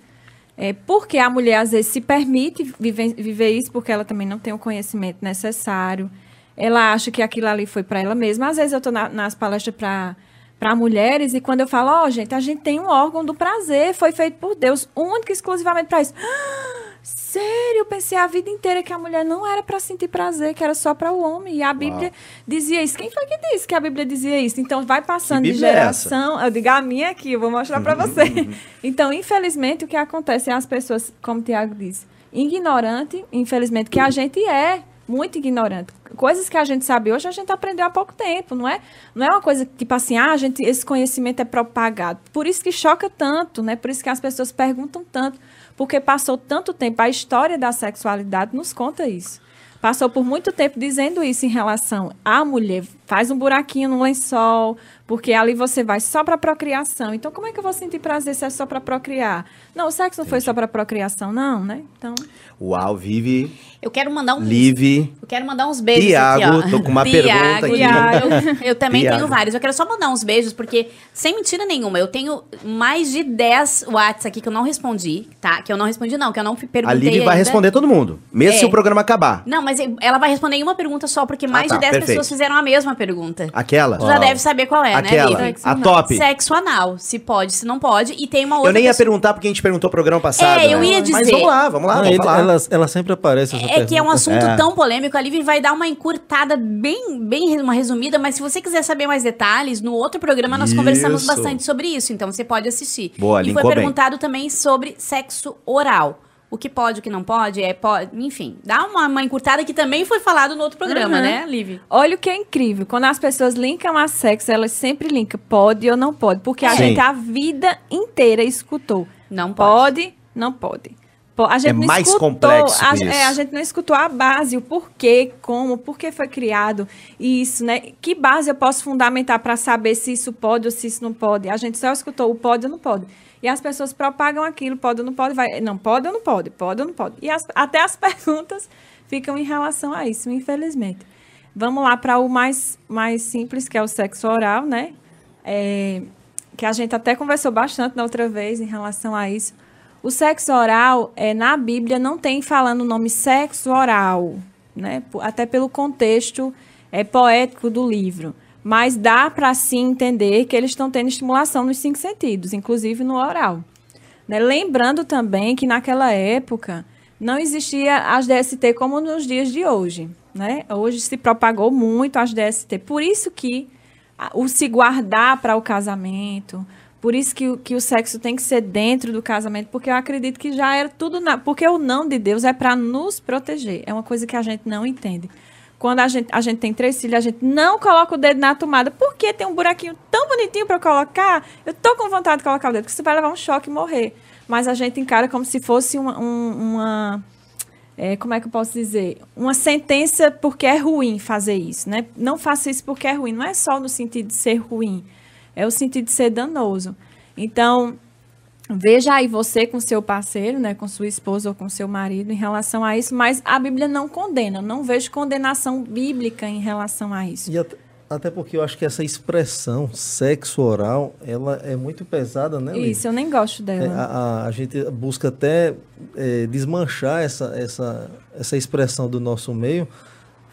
Speaker 3: É, porque a mulher às vezes se permite viver, viver isso porque ela também não tem o conhecimento necessário. Ela acha que aquilo ali foi para ela mesma. Às vezes eu estou nas palestras para para mulheres e quando eu falo, ó, gente, a gente tem um órgão do prazer, foi feito por Deus, único e exclusivamente para isso. [GASPS] Sério, eu pensei a vida inteira que a mulher não era para sentir prazer, que era só para o homem. E a Bíblia dizia isso. Quem foi que disse que a Bíblia dizia isso? Então vai passando de
Speaker 1: é
Speaker 3: geração. Eu digo a minha aqui, eu vou mostrar para [LAUGHS] você. Então, infelizmente, o que acontece é as pessoas, como o Tiago disse, ignorante, infelizmente, que a gente é muito ignorante. Coisas que a gente sabe hoje, a gente aprendeu há pouco tempo, não é? Não é uma coisa tipo assim, ah, gente, esse conhecimento é propagado. Por isso que choca tanto, né? Por isso que as pessoas perguntam tanto, porque passou tanto tempo, a história da sexualidade nos conta isso. Passou por muito tempo dizendo isso em relação à mulher. Faz um buraquinho no lençol, porque ali você vai só para procriação. Então, como é que eu vou sentir prazer se é só para procriar? Não, o sexo não foi só para procriação, não, né? Então,
Speaker 1: Uau, Vivi,
Speaker 2: Eu quero mandar um.
Speaker 1: Live.
Speaker 2: Eu quero mandar uns beijos
Speaker 1: Tiago,
Speaker 2: aqui, ó.
Speaker 1: tô com uma pergunta aqui.
Speaker 2: Tiago, eu, eu também
Speaker 1: Tiago.
Speaker 2: tenho vários. Eu quero só mandar uns beijos, porque, sem mentira nenhuma, eu tenho mais de 10 WhatsApps aqui que eu não respondi, tá? Que eu não respondi, não, que eu não perguntei
Speaker 1: A Livi vai responder todo mundo, mesmo
Speaker 2: É.
Speaker 1: se o programa acabar.
Speaker 2: Não, mas ela vai responder em uma pergunta só, porque mais
Speaker 1: tá,
Speaker 2: de 10
Speaker 1: perfeito.
Speaker 2: pessoas fizeram a mesma pergunta.
Speaker 1: Aquela?
Speaker 2: Tu já deve saber qual é,
Speaker 1: Aquela,
Speaker 2: né,
Speaker 1: a top.
Speaker 2: Sexo anal, se pode, se não pode. E tem uma outra
Speaker 1: Eu nem ia
Speaker 2: pessoa-
Speaker 1: perguntar porque a gente perguntou no programa passado.
Speaker 2: É, eu
Speaker 1: né?
Speaker 2: ia
Speaker 1: Mas
Speaker 2: dizer.
Speaker 1: vamos lá, vamos lá,
Speaker 4: Não,
Speaker 1: vamos
Speaker 4: ele-
Speaker 1: falar.
Speaker 4: ela, ela sempre aparece essa
Speaker 2: É que é um
Speaker 4: pergunta.
Speaker 2: assunto
Speaker 1: É.
Speaker 2: tão polêmico, a Livi vai dar uma encurtada bem, bem uma resumida, mas se você quiser saber mais detalhes, no outro programa nós conversamos
Speaker 1: Isso.
Speaker 2: bastante sobre isso, então você pode assistir.
Speaker 1: Boa,
Speaker 2: e foi
Speaker 1: linkou bem.
Speaker 2: perguntado também sobre sexo oral. O que pode, o que não pode, é pode, enfim, dá uma, uma encurtada que também foi falado no outro programa,
Speaker 3: Uhum.
Speaker 2: né, Livi?
Speaker 3: olha o que é incrível. Quando as pessoas linkam a sexo, elas sempre linkam pode ou não pode. Porque a
Speaker 1: Sim.
Speaker 3: gente a vida inteira escutou.
Speaker 2: Não pode.
Speaker 3: Pode, não pode. Po- A gente
Speaker 1: É
Speaker 3: não
Speaker 1: mais
Speaker 3: escutou,
Speaker 1: complexo
Speaker 3: a, é, a gente não escutou a base, o porquê, como, por que foi criado isso, né? Que base eu posso fundamentar para saber se isso pode ou se isso não pode? A gente só escutou o pode ou não pode. E as pessoas propagam aquilo, pode ou não pode, vai, não pode ou não pode, pode ou não pode. E as- até as [LAUGHS] perguntas ficam em relação a isso, infelizmente. Vamos lá para o mais, mais simples, que é o sexo oral, né? É, que a gente até conversou bastante na outra vez em relação a isso. O sexo oral, é, na Bíblia, não tem falando o nome sexo oral, né? Até pelo contexto é, poético do livro. Mas dá para sim entender que eles estão tendo estimulação nos cinco sentidos, inclusive no oral. Né? Lembrando também que naquela época não existia as DST como nos dias de hoje. Né? Hoje se propagou muito as DST. Por isso que o se guardar para o casamento, por isso que, o- que o sexo tem que ser dentro do casamento, porque eu acredito que já era tudo. Na, porque o não de Deus é para nos proteger. É uma coisa que a gente não entende. Quando a gente, a gente tem três filhos, a gente não coloca o dedo na tomada. Por que tem um buraquinho tão bonitinho para colocar? Eu tô com vontade de colocar o dedo, porque você vai levar um choque e morrer. Mas a gente encara como se fosse uma, um- uma é, como é que eu posso dizer? Uma sentença porque é ruim fazer isso, né? Não faça isso porque é ruim. Não é só no sentido de ser ruim, é o sentido de ser danoso. Então, veja aí você com seu parceiro, né, com sua esposa ou com seu marido em relação a isso, mas a Bíblia não condena. Não vejo condenação bíblica em relação a isso.
Speaker 4: E até, até porque eu acho que essa expressão sexo oral, ela é muito pesada, né? Lívia?
Speaker 3: Isso, eu nem gosto
Speaker 4: É,
Speaker 3: dela.
Speaker 4: a, a- a gente busca até é, desmanchar essa, essa, essa expressão do nosso meio,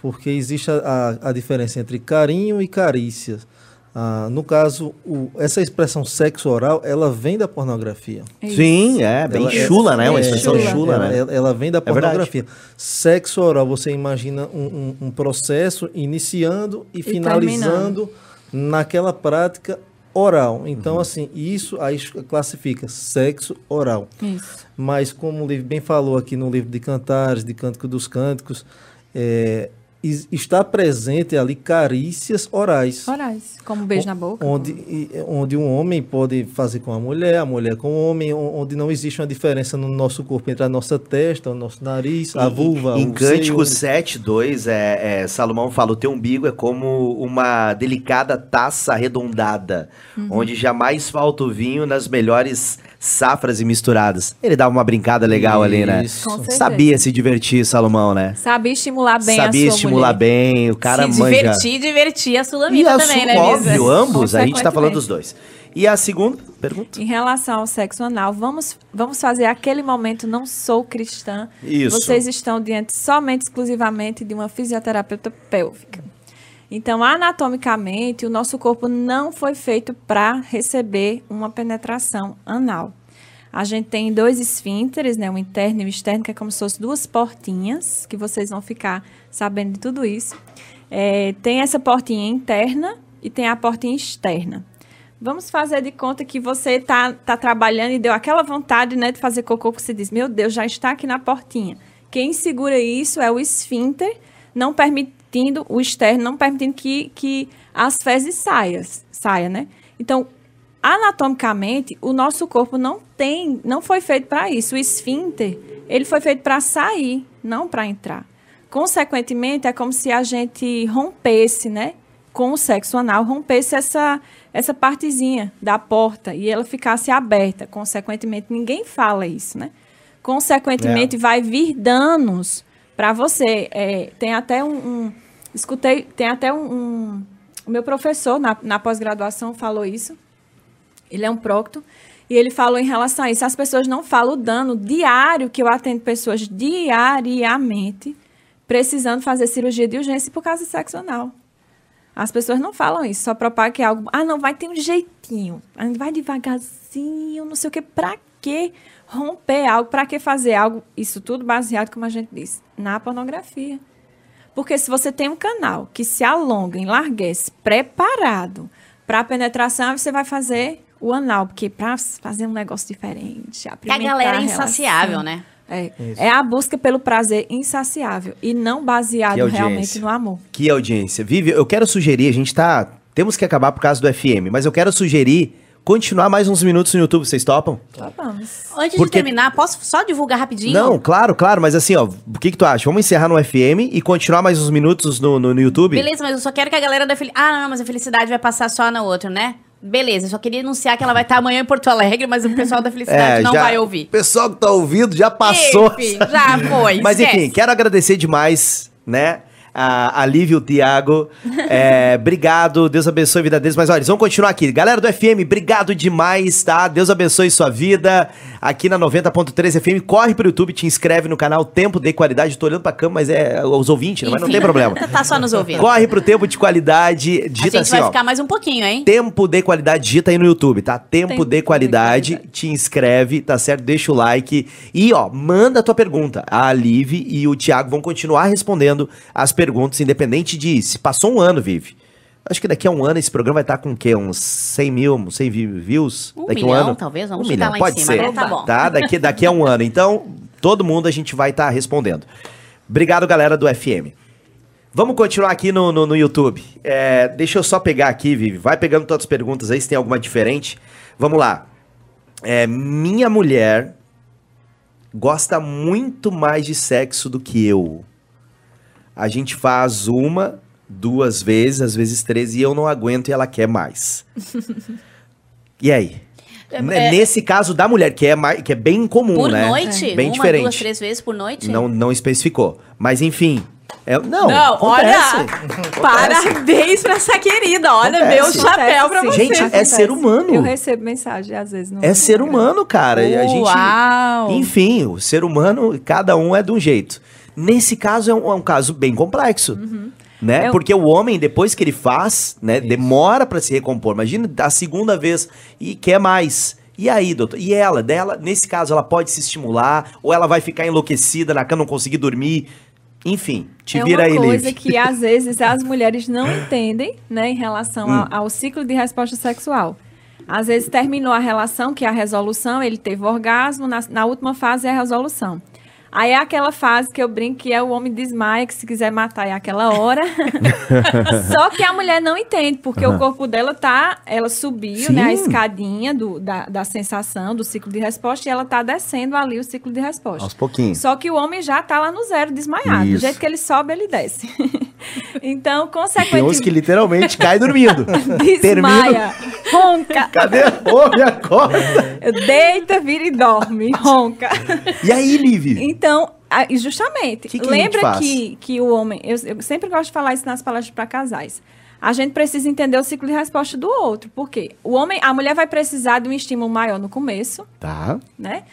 Speaker 4: porque existe a, a, a diferença entre carinho e carícias. Ah, no caso, o- essa expressão sexo oral, ela vem da pornografia.
Speaker 3: Isso.
Speaker 1: Sim, é, bem
Speaker 4: Ela é-
Speaker 1: chula, né? Uma
Speaker 3: é,
Speaker 1: expressão
Speaker 3: chula.
Speaker 1: chula,
Speaker 4: ela,
Speaker 1: né?
Speaker 4: ela- ela vem da
Speaker 1: É
Speaker 4: pornografia. Sexo oral, você imagina um, um- um processo iniciando e, finalizando naquela prática oral. Então,
Speaker 1: Uhum.
Speaker 4: assim, isso aí classifica sexo oral.
Speaker 3: Isso.
Speaker 4: Mas como o livro bem falou aqui no livro de Cantares, de Cântico dos Cânticos, é, está presente ali carícias orais.
Speaker 3: Orais, como um beijo na boca.
Speaker 4: Onde, e- onde um homem pode fazer com a mulher, a mulher com o homem, onde não existe uma diferença no nosso corpo entre a nossa testa, o nosso nariz, a vulva,
Speaker 1: Em
Speaker 4: o
Speaker 1: Cântico
Speaker 4: seio.
Speaker 1: 7, 2, é, é, Salomão fala: o teu umbigo é como uma delicada taça arredondada,
Speaker 3: Uhum.
Speaker 1: onde jamais falta o vinho nas melhores safras e misturadas. Ele dava uma brincada legal ali, né?
Speaker 4: Isso.
Speaker 3: Com certeza.
Speaker 1: Sabia se divertir, Salomão, né?
Speaker 3: Sabia estimular bem
Speaker 1: Sabia
Speaker 3: a sua
Speaker 1: estimular
Speaker 3: mulher.
Speaker 1: bem, o cara
Speaker 2: Se
Speaker 1: manja.
Speaker 2: divertir, divertir a Sulamita também,
Speaker 1: su-
Speaker 2: né, Lisa?
Speaker 1: óbvio, ambos, a gente tá falando dos dois. E a segunda pergunta?
Speaker 3: Em relação ao sexo anal, vamos, vamos fazer aquele momento não sou cristã.
Speaker 1: Isso.
Speaker 3: Vocês estão diante somente, exclusivamente de uma fisioterapeuta pélvica. Então, anatomicamente, o nosso corpo não foi feito para receber uma penetração anal. A gente tem dois esfínteres, né, o interno e o externo, que é como se fossem duas portinhas, que vocês vão ficar sabendo de tudo isso. É, tem essa portinha interna e tem a portinha externa. Vamos fazer de conta que você tá, tá trabalhando e deu aquela vontade né, de fazer cocô que você diz, meu Deus, já está aqui na portinha. Quem segura isso é o esfíncter, não permitindo, o externo, não permitindo que, que as fezes saiam, saia, né? Então, anatomicamente, o nosso corpo não tem, não foi feito para isso. O esfíncter, ele foi feito para sair, não para entrar. Consequentemente, é como se a gente rompesse, né? Com o sexo anal, rompesse essa, essa partezinha da porta e ela ficasse aberta. Consequentemente, ninguém fala isso, né? Consequentemente, vai vir danos para você. É, tem até um, um- Escutei, tem até um. um- o meu professor na, na pós-graduação falou isso. Ele é um procto. E ele falou em relação a isso. As pessoas não falam o dano diário que eu atendo pessoas diariamente precisando fazer cirurgia de urgência por causa de sexo anal. As pessoas não falam isso, só propagam que é algo. Ah, não, vai ter um jeitinho. Vai devagarzinho, não sei o quê. Pra que romper algo? Pra que fazer algo? Isso tudo baseado, como a gente disse, na pornografia. Porque se você tem um canal que se alonga, enlarguece, preparado para penetração, você vai fazer o anal, porque para fazer um negócio diferente,
Speaker 2: a galera é
Speaker 3: relação.
Speaker 2: insaciável, né?
Speaker 3: É, é a busca pelo prazer insaciável e não baseado realmente no amor.
Speaker 1: Que audiência. Vivi, eu quero sugerir, a gente tá. Temos que acabar por causa do FM, mas eu quero sugerir continuar mais uns minutos no YouTube, vocês topam?
Speaker 3: Vamos.
Speaker 2: Antes
Speaker 1: Porque-
Speaker 2: de terminar, posso só divulgar rapidinho?
Speaker 1: Não, claro, claro, mas assim, ó, o que que tu acha? Vamos encerrar no FM e continuar mais uns minutos no, no, no YouTube?
Speaker 2: Beleza, mas eu só quero que a galera da Felicidade. Ah, não, mas a Felicidade vai passar só na outra, né? Beleza, eu só queria anunciar que ela vai estar amanhã em Porto Alegre, mas o pessoal da [LAUGHS] Felicidade não
Speaker 1: É, já-
Speaker 2: vai ouvir.
Speaker 1: O pessoal que tá ouvindo já passou.
Speaker 2: Enfim, já foi. [LAUGHS]
Speaker 1: Mas
Speaker 2: esquece.
Speaker 1: enfim, quero agradecer demais, né? A, a Lívia e o Tiago. É, obrigado, Deus abençoe a vida deles. Mas olha, eles vão continuar aqui. Galera do FM, obrigado demais, tá? Deus abençoe sua vida. Aqui na 90.3 FM, corre pro YouTube, te inscreve no canal Tempo de Qualidade. Tô olhando pra câmera, mas é os ouvintes, né? mas não
Speaker 2: Enfim,
Speaker 1: tem problema. [LAUGHS]
Speaker 2: tá só nos ouvindo.
Speaker 1: Corre pro Tempo de Qualidade,
Speaker 2: A
Speaker 1: digita
Speaker 2: gente
Speaker 1: assim,
Speaker 2: vai
Speaker 1: ó.
Speaker 2: ficar mais um pouquinho, hein?
Speaker 1: Tempo de qualidade, digita aí no YouTube, tá? Tempo,
Speaker 3: Tempo
Speaker 1: de
Speaker 3: de
Speaker 1: qualidade,
Speaker 3: qualidade.
Speaker 1: te inscreve, tá certo? Deixa o like e, ó, manda a tua pergunta. A Liv e o Thiago vão continuar respondendo as perguntas, independente de se passou um ano, Vive. Acho que daqui a um ano esse programa vai estar com o quê? Uns 100 mil, 100 vi- views?
Speaker 2: Um
Speaker 1: daqui a
Speaker 2: milhão,
Speaker 1: um ano?
Speaker 2: talvez, vamos
Speaker 1: um milhão,
Speaker 2: lá em
Speaker 1: pode
Speaker 2: cima,
Speaker 1: ser.
Speaker 2: Tá bom.
Speaker 1: Tá? Daqui, daqui a um ano. Então, todo mundo a gente vai estar respondendo. Obrigado, galera do FM. Vamos continuar aqui no, no, no YouTube. É, deixa eu só pegar aqui, Vivi. Vai pegando todas as perguntas aí, se tem alguma diferente. Vamos lá. É, minha mulher gosta muito mais de sexo do que eu. A gente faz uma, duas vezes, às vezes três, e eu não aguento e ela quer mais. [LAUGHS] e aí? N-
Speaker 2: É-
Speaker 1: Nesse caso da mulher, que é, mais, que é bem comum,
Speaker 2: Por
Speaker 1: né?
Speaker 2: noite?
Speaker 1: Bem
Speaker 2: Uma,
Speaker 1: diferente.
Speaker 2: duas, três vezes por noite?
Speaker 1: Não, não especificou. Mas enfim. É, não,
Speaker 2: Não,
Speaker 1: acontece.
Speaker 2: olha, [LAUGHS] parabéns pra essa querida. Olha,
Speaker 1: Acontece.
Speaker 2: meu chapéu pra você.
Speaker 1: Gente, é
Speaker 3: Acontece.
Speaker 1: ser humano.
Speaker 3: Eu recebo mensagem, às vezes. No
Speaker 1: É ser humano, cara. E a gente,
Speaker 2: Uau!
Speaker 1: enfim, o ser humano, cada um é de um jeito. Nesse caso é um, é um caso bem complexo. Né?
Speaker 3: É
Speaker 1: Porque o homem, depois que ele faz, né, demora pra se recompor. Imagina a segunda vez e quer mais. E aí, doutor? E ela, dela, nesse caso, ela pode se estimular, ou ela vai ficar enlouquecida na cama, não conseguir dormir. Enfim, te
Speaker 3: é
Speaker 1: vira
Speaker 3: uma
Speaker 1: aí,
Speaker 3: coisa
Speaker 1: Liv.
Speaker 3: que às [LAUGHS] vezes as mulheres não entendem, né, em relação
Speaker 1: Hum.
Speaker 3: ao, ao ciclo de resposta sexual. Às vezes terminou a relação, que é a resolução, ele teve orgasmo, na, na última fase é a resolução. Aí é aquela fase que eu brinco que é o homem desmaia, que se quiser matar é aquela hora. [LAUGHS] Só que a mulher não entende, porque o corpo dela tá, ela subiu, né, a
Speaker 1: Sim.
Speaker 3: escadinha do, da, da sensação, do ciclo de resposta, e ela tá descendo ali o ciclo de resposta.
Speaker 1: Aos pouquinhos.
Speaker 3: Só que o homem já tá lá no zero, desmaiado. Do
Speaker 1: Isso.
Speaker 3: jeito que ele sobe, ele desce. [LAUGHS] então,
Speaker 1: Tem uns que
Speaker 3: consequentemente,
Speaker 1: literalmente cai dormindo. [LAUGHS]
Speaker 3: desmaia, ronca,
Speaker 1: Cadê? Ô, me acorda.
Speaker 3: deita, vira e dorme, ronca.
Speaker 1: E aí, Liv?
Speaker 3: Então, a- e justamente,
Speaker 1: Que que
Speaker 3: lembra que, que o homem, eu, eu sempre gosto de falar isso nas palestras para casais. A gente precisa entender o ciclo de resposta do outro. Por quê? O homem, a mulher vai precisar de um estímulo maior no começo,
Speaker 1: Tá.
Speaker 3: né?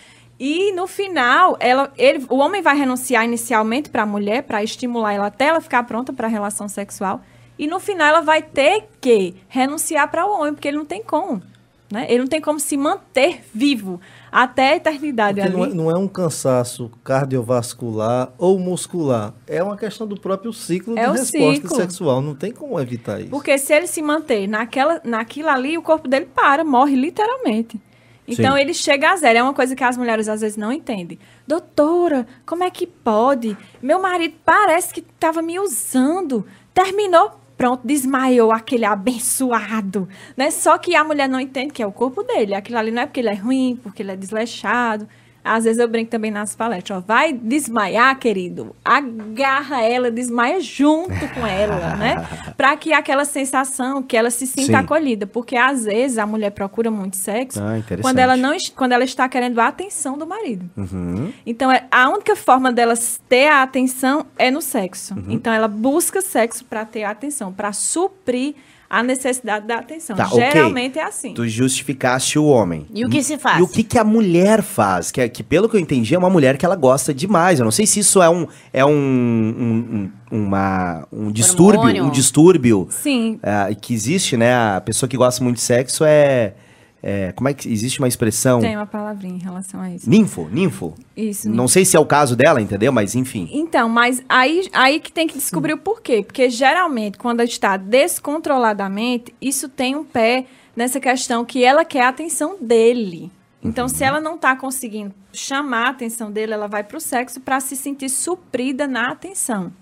Speaker 3: E no final, ela, ele, o homem vai renunciar inicialmente para a mulher, para estimular ela até ela ficar pronta para a relação sexual. E no final, ela vai ter que renunciar para o homem, porque ele não tem como. Né? Ele não tem como se manter vivo até a eternidade
Speaker 4: Porque não é,
Speaker 3: ali.
Speaker 4: não é um cansaço cardiovascular ou muscular. É uma questão do próprio ciclo
Speaker 3: É
Speaker 4: de resposta
Speaker 3: ciclo.
Speaker 4: sexual. Não tem como evitar isso.
Speaker 3: Porque se ele se manter naquela, naquilo ali, o corpo dele para, morre literalmente. Então
Speaker 1: Sim.
Speaker 3: ele chega a zero. É uma coisa que as mulheres às vezes não entendem. Doutora, como é que pode? Meu marido parece que estava me usando. Terminou, pronto, desmaiou aquele abençoado. Né? Só que a mulher não entende que é o corpo dele. Aquilo ali não é porque ele é ruim, porque ele é desleixado. Às vezes eu brinco também nas palestras, ó, vai desmaiar, querido, agarra ela, desmaia junto com ela, né? [LAUGHS] Para que aquela sensação, que ela se sinta
Speaker 1: Sim.
Speaker 3: acolhida, porque às vezes a mulher procura muito sexo
Speaker 1: Ah,
Speaker 3: quando ela não quando ela está querendo a atenção do marido.
Speaker 1: Uhum.
Speaker 3: Então é, a única forma dela ter a atenção é no sexo.
Speaker 1: Uhum.
Speaker 3: Então ela busca sexo para ter a atenção, para suprir a necessidade da atenção.
Speaker 1: Tá.
Speaker 3: Geralmente é assim.
Speaker 1: Tu justificaste o homem.
Speaker 2: E o que se faz?
Speaker 1: E o que, que a mulher faz? Que, é- que, pelo que eu entendi, é uma mulher que ela gosta demais. Eu não sei se isso é um, é um, um, um- uma, um distúrbio.
Speaker 2: Hormônio.
Speaker 1: Um distúrbio
Speaker 3: Sim,
Speaker 1: é, que existe, né? A pessoa que gosta muito de sexo é. É, como é que existe uma expressão?
Speaker 3: tem uma palavrinha em relação a isso.
Speaker 1: Ninfo, ninfo.
Speaker 3: Isso.
Speaker 1: Não sei se é o caso dela, entendeu? Mas enfim.
Speaker 3: Então, mas aí, aí que tem que descobrir o porquê. Porque geralmente, quando está descontroladamente, isso tem um pé nessa questão que ela quer a atenção dele. Então, se ela não está conseguindo chamar a atenção dele, ela vai para o sexo para se sentir suprida na atenção.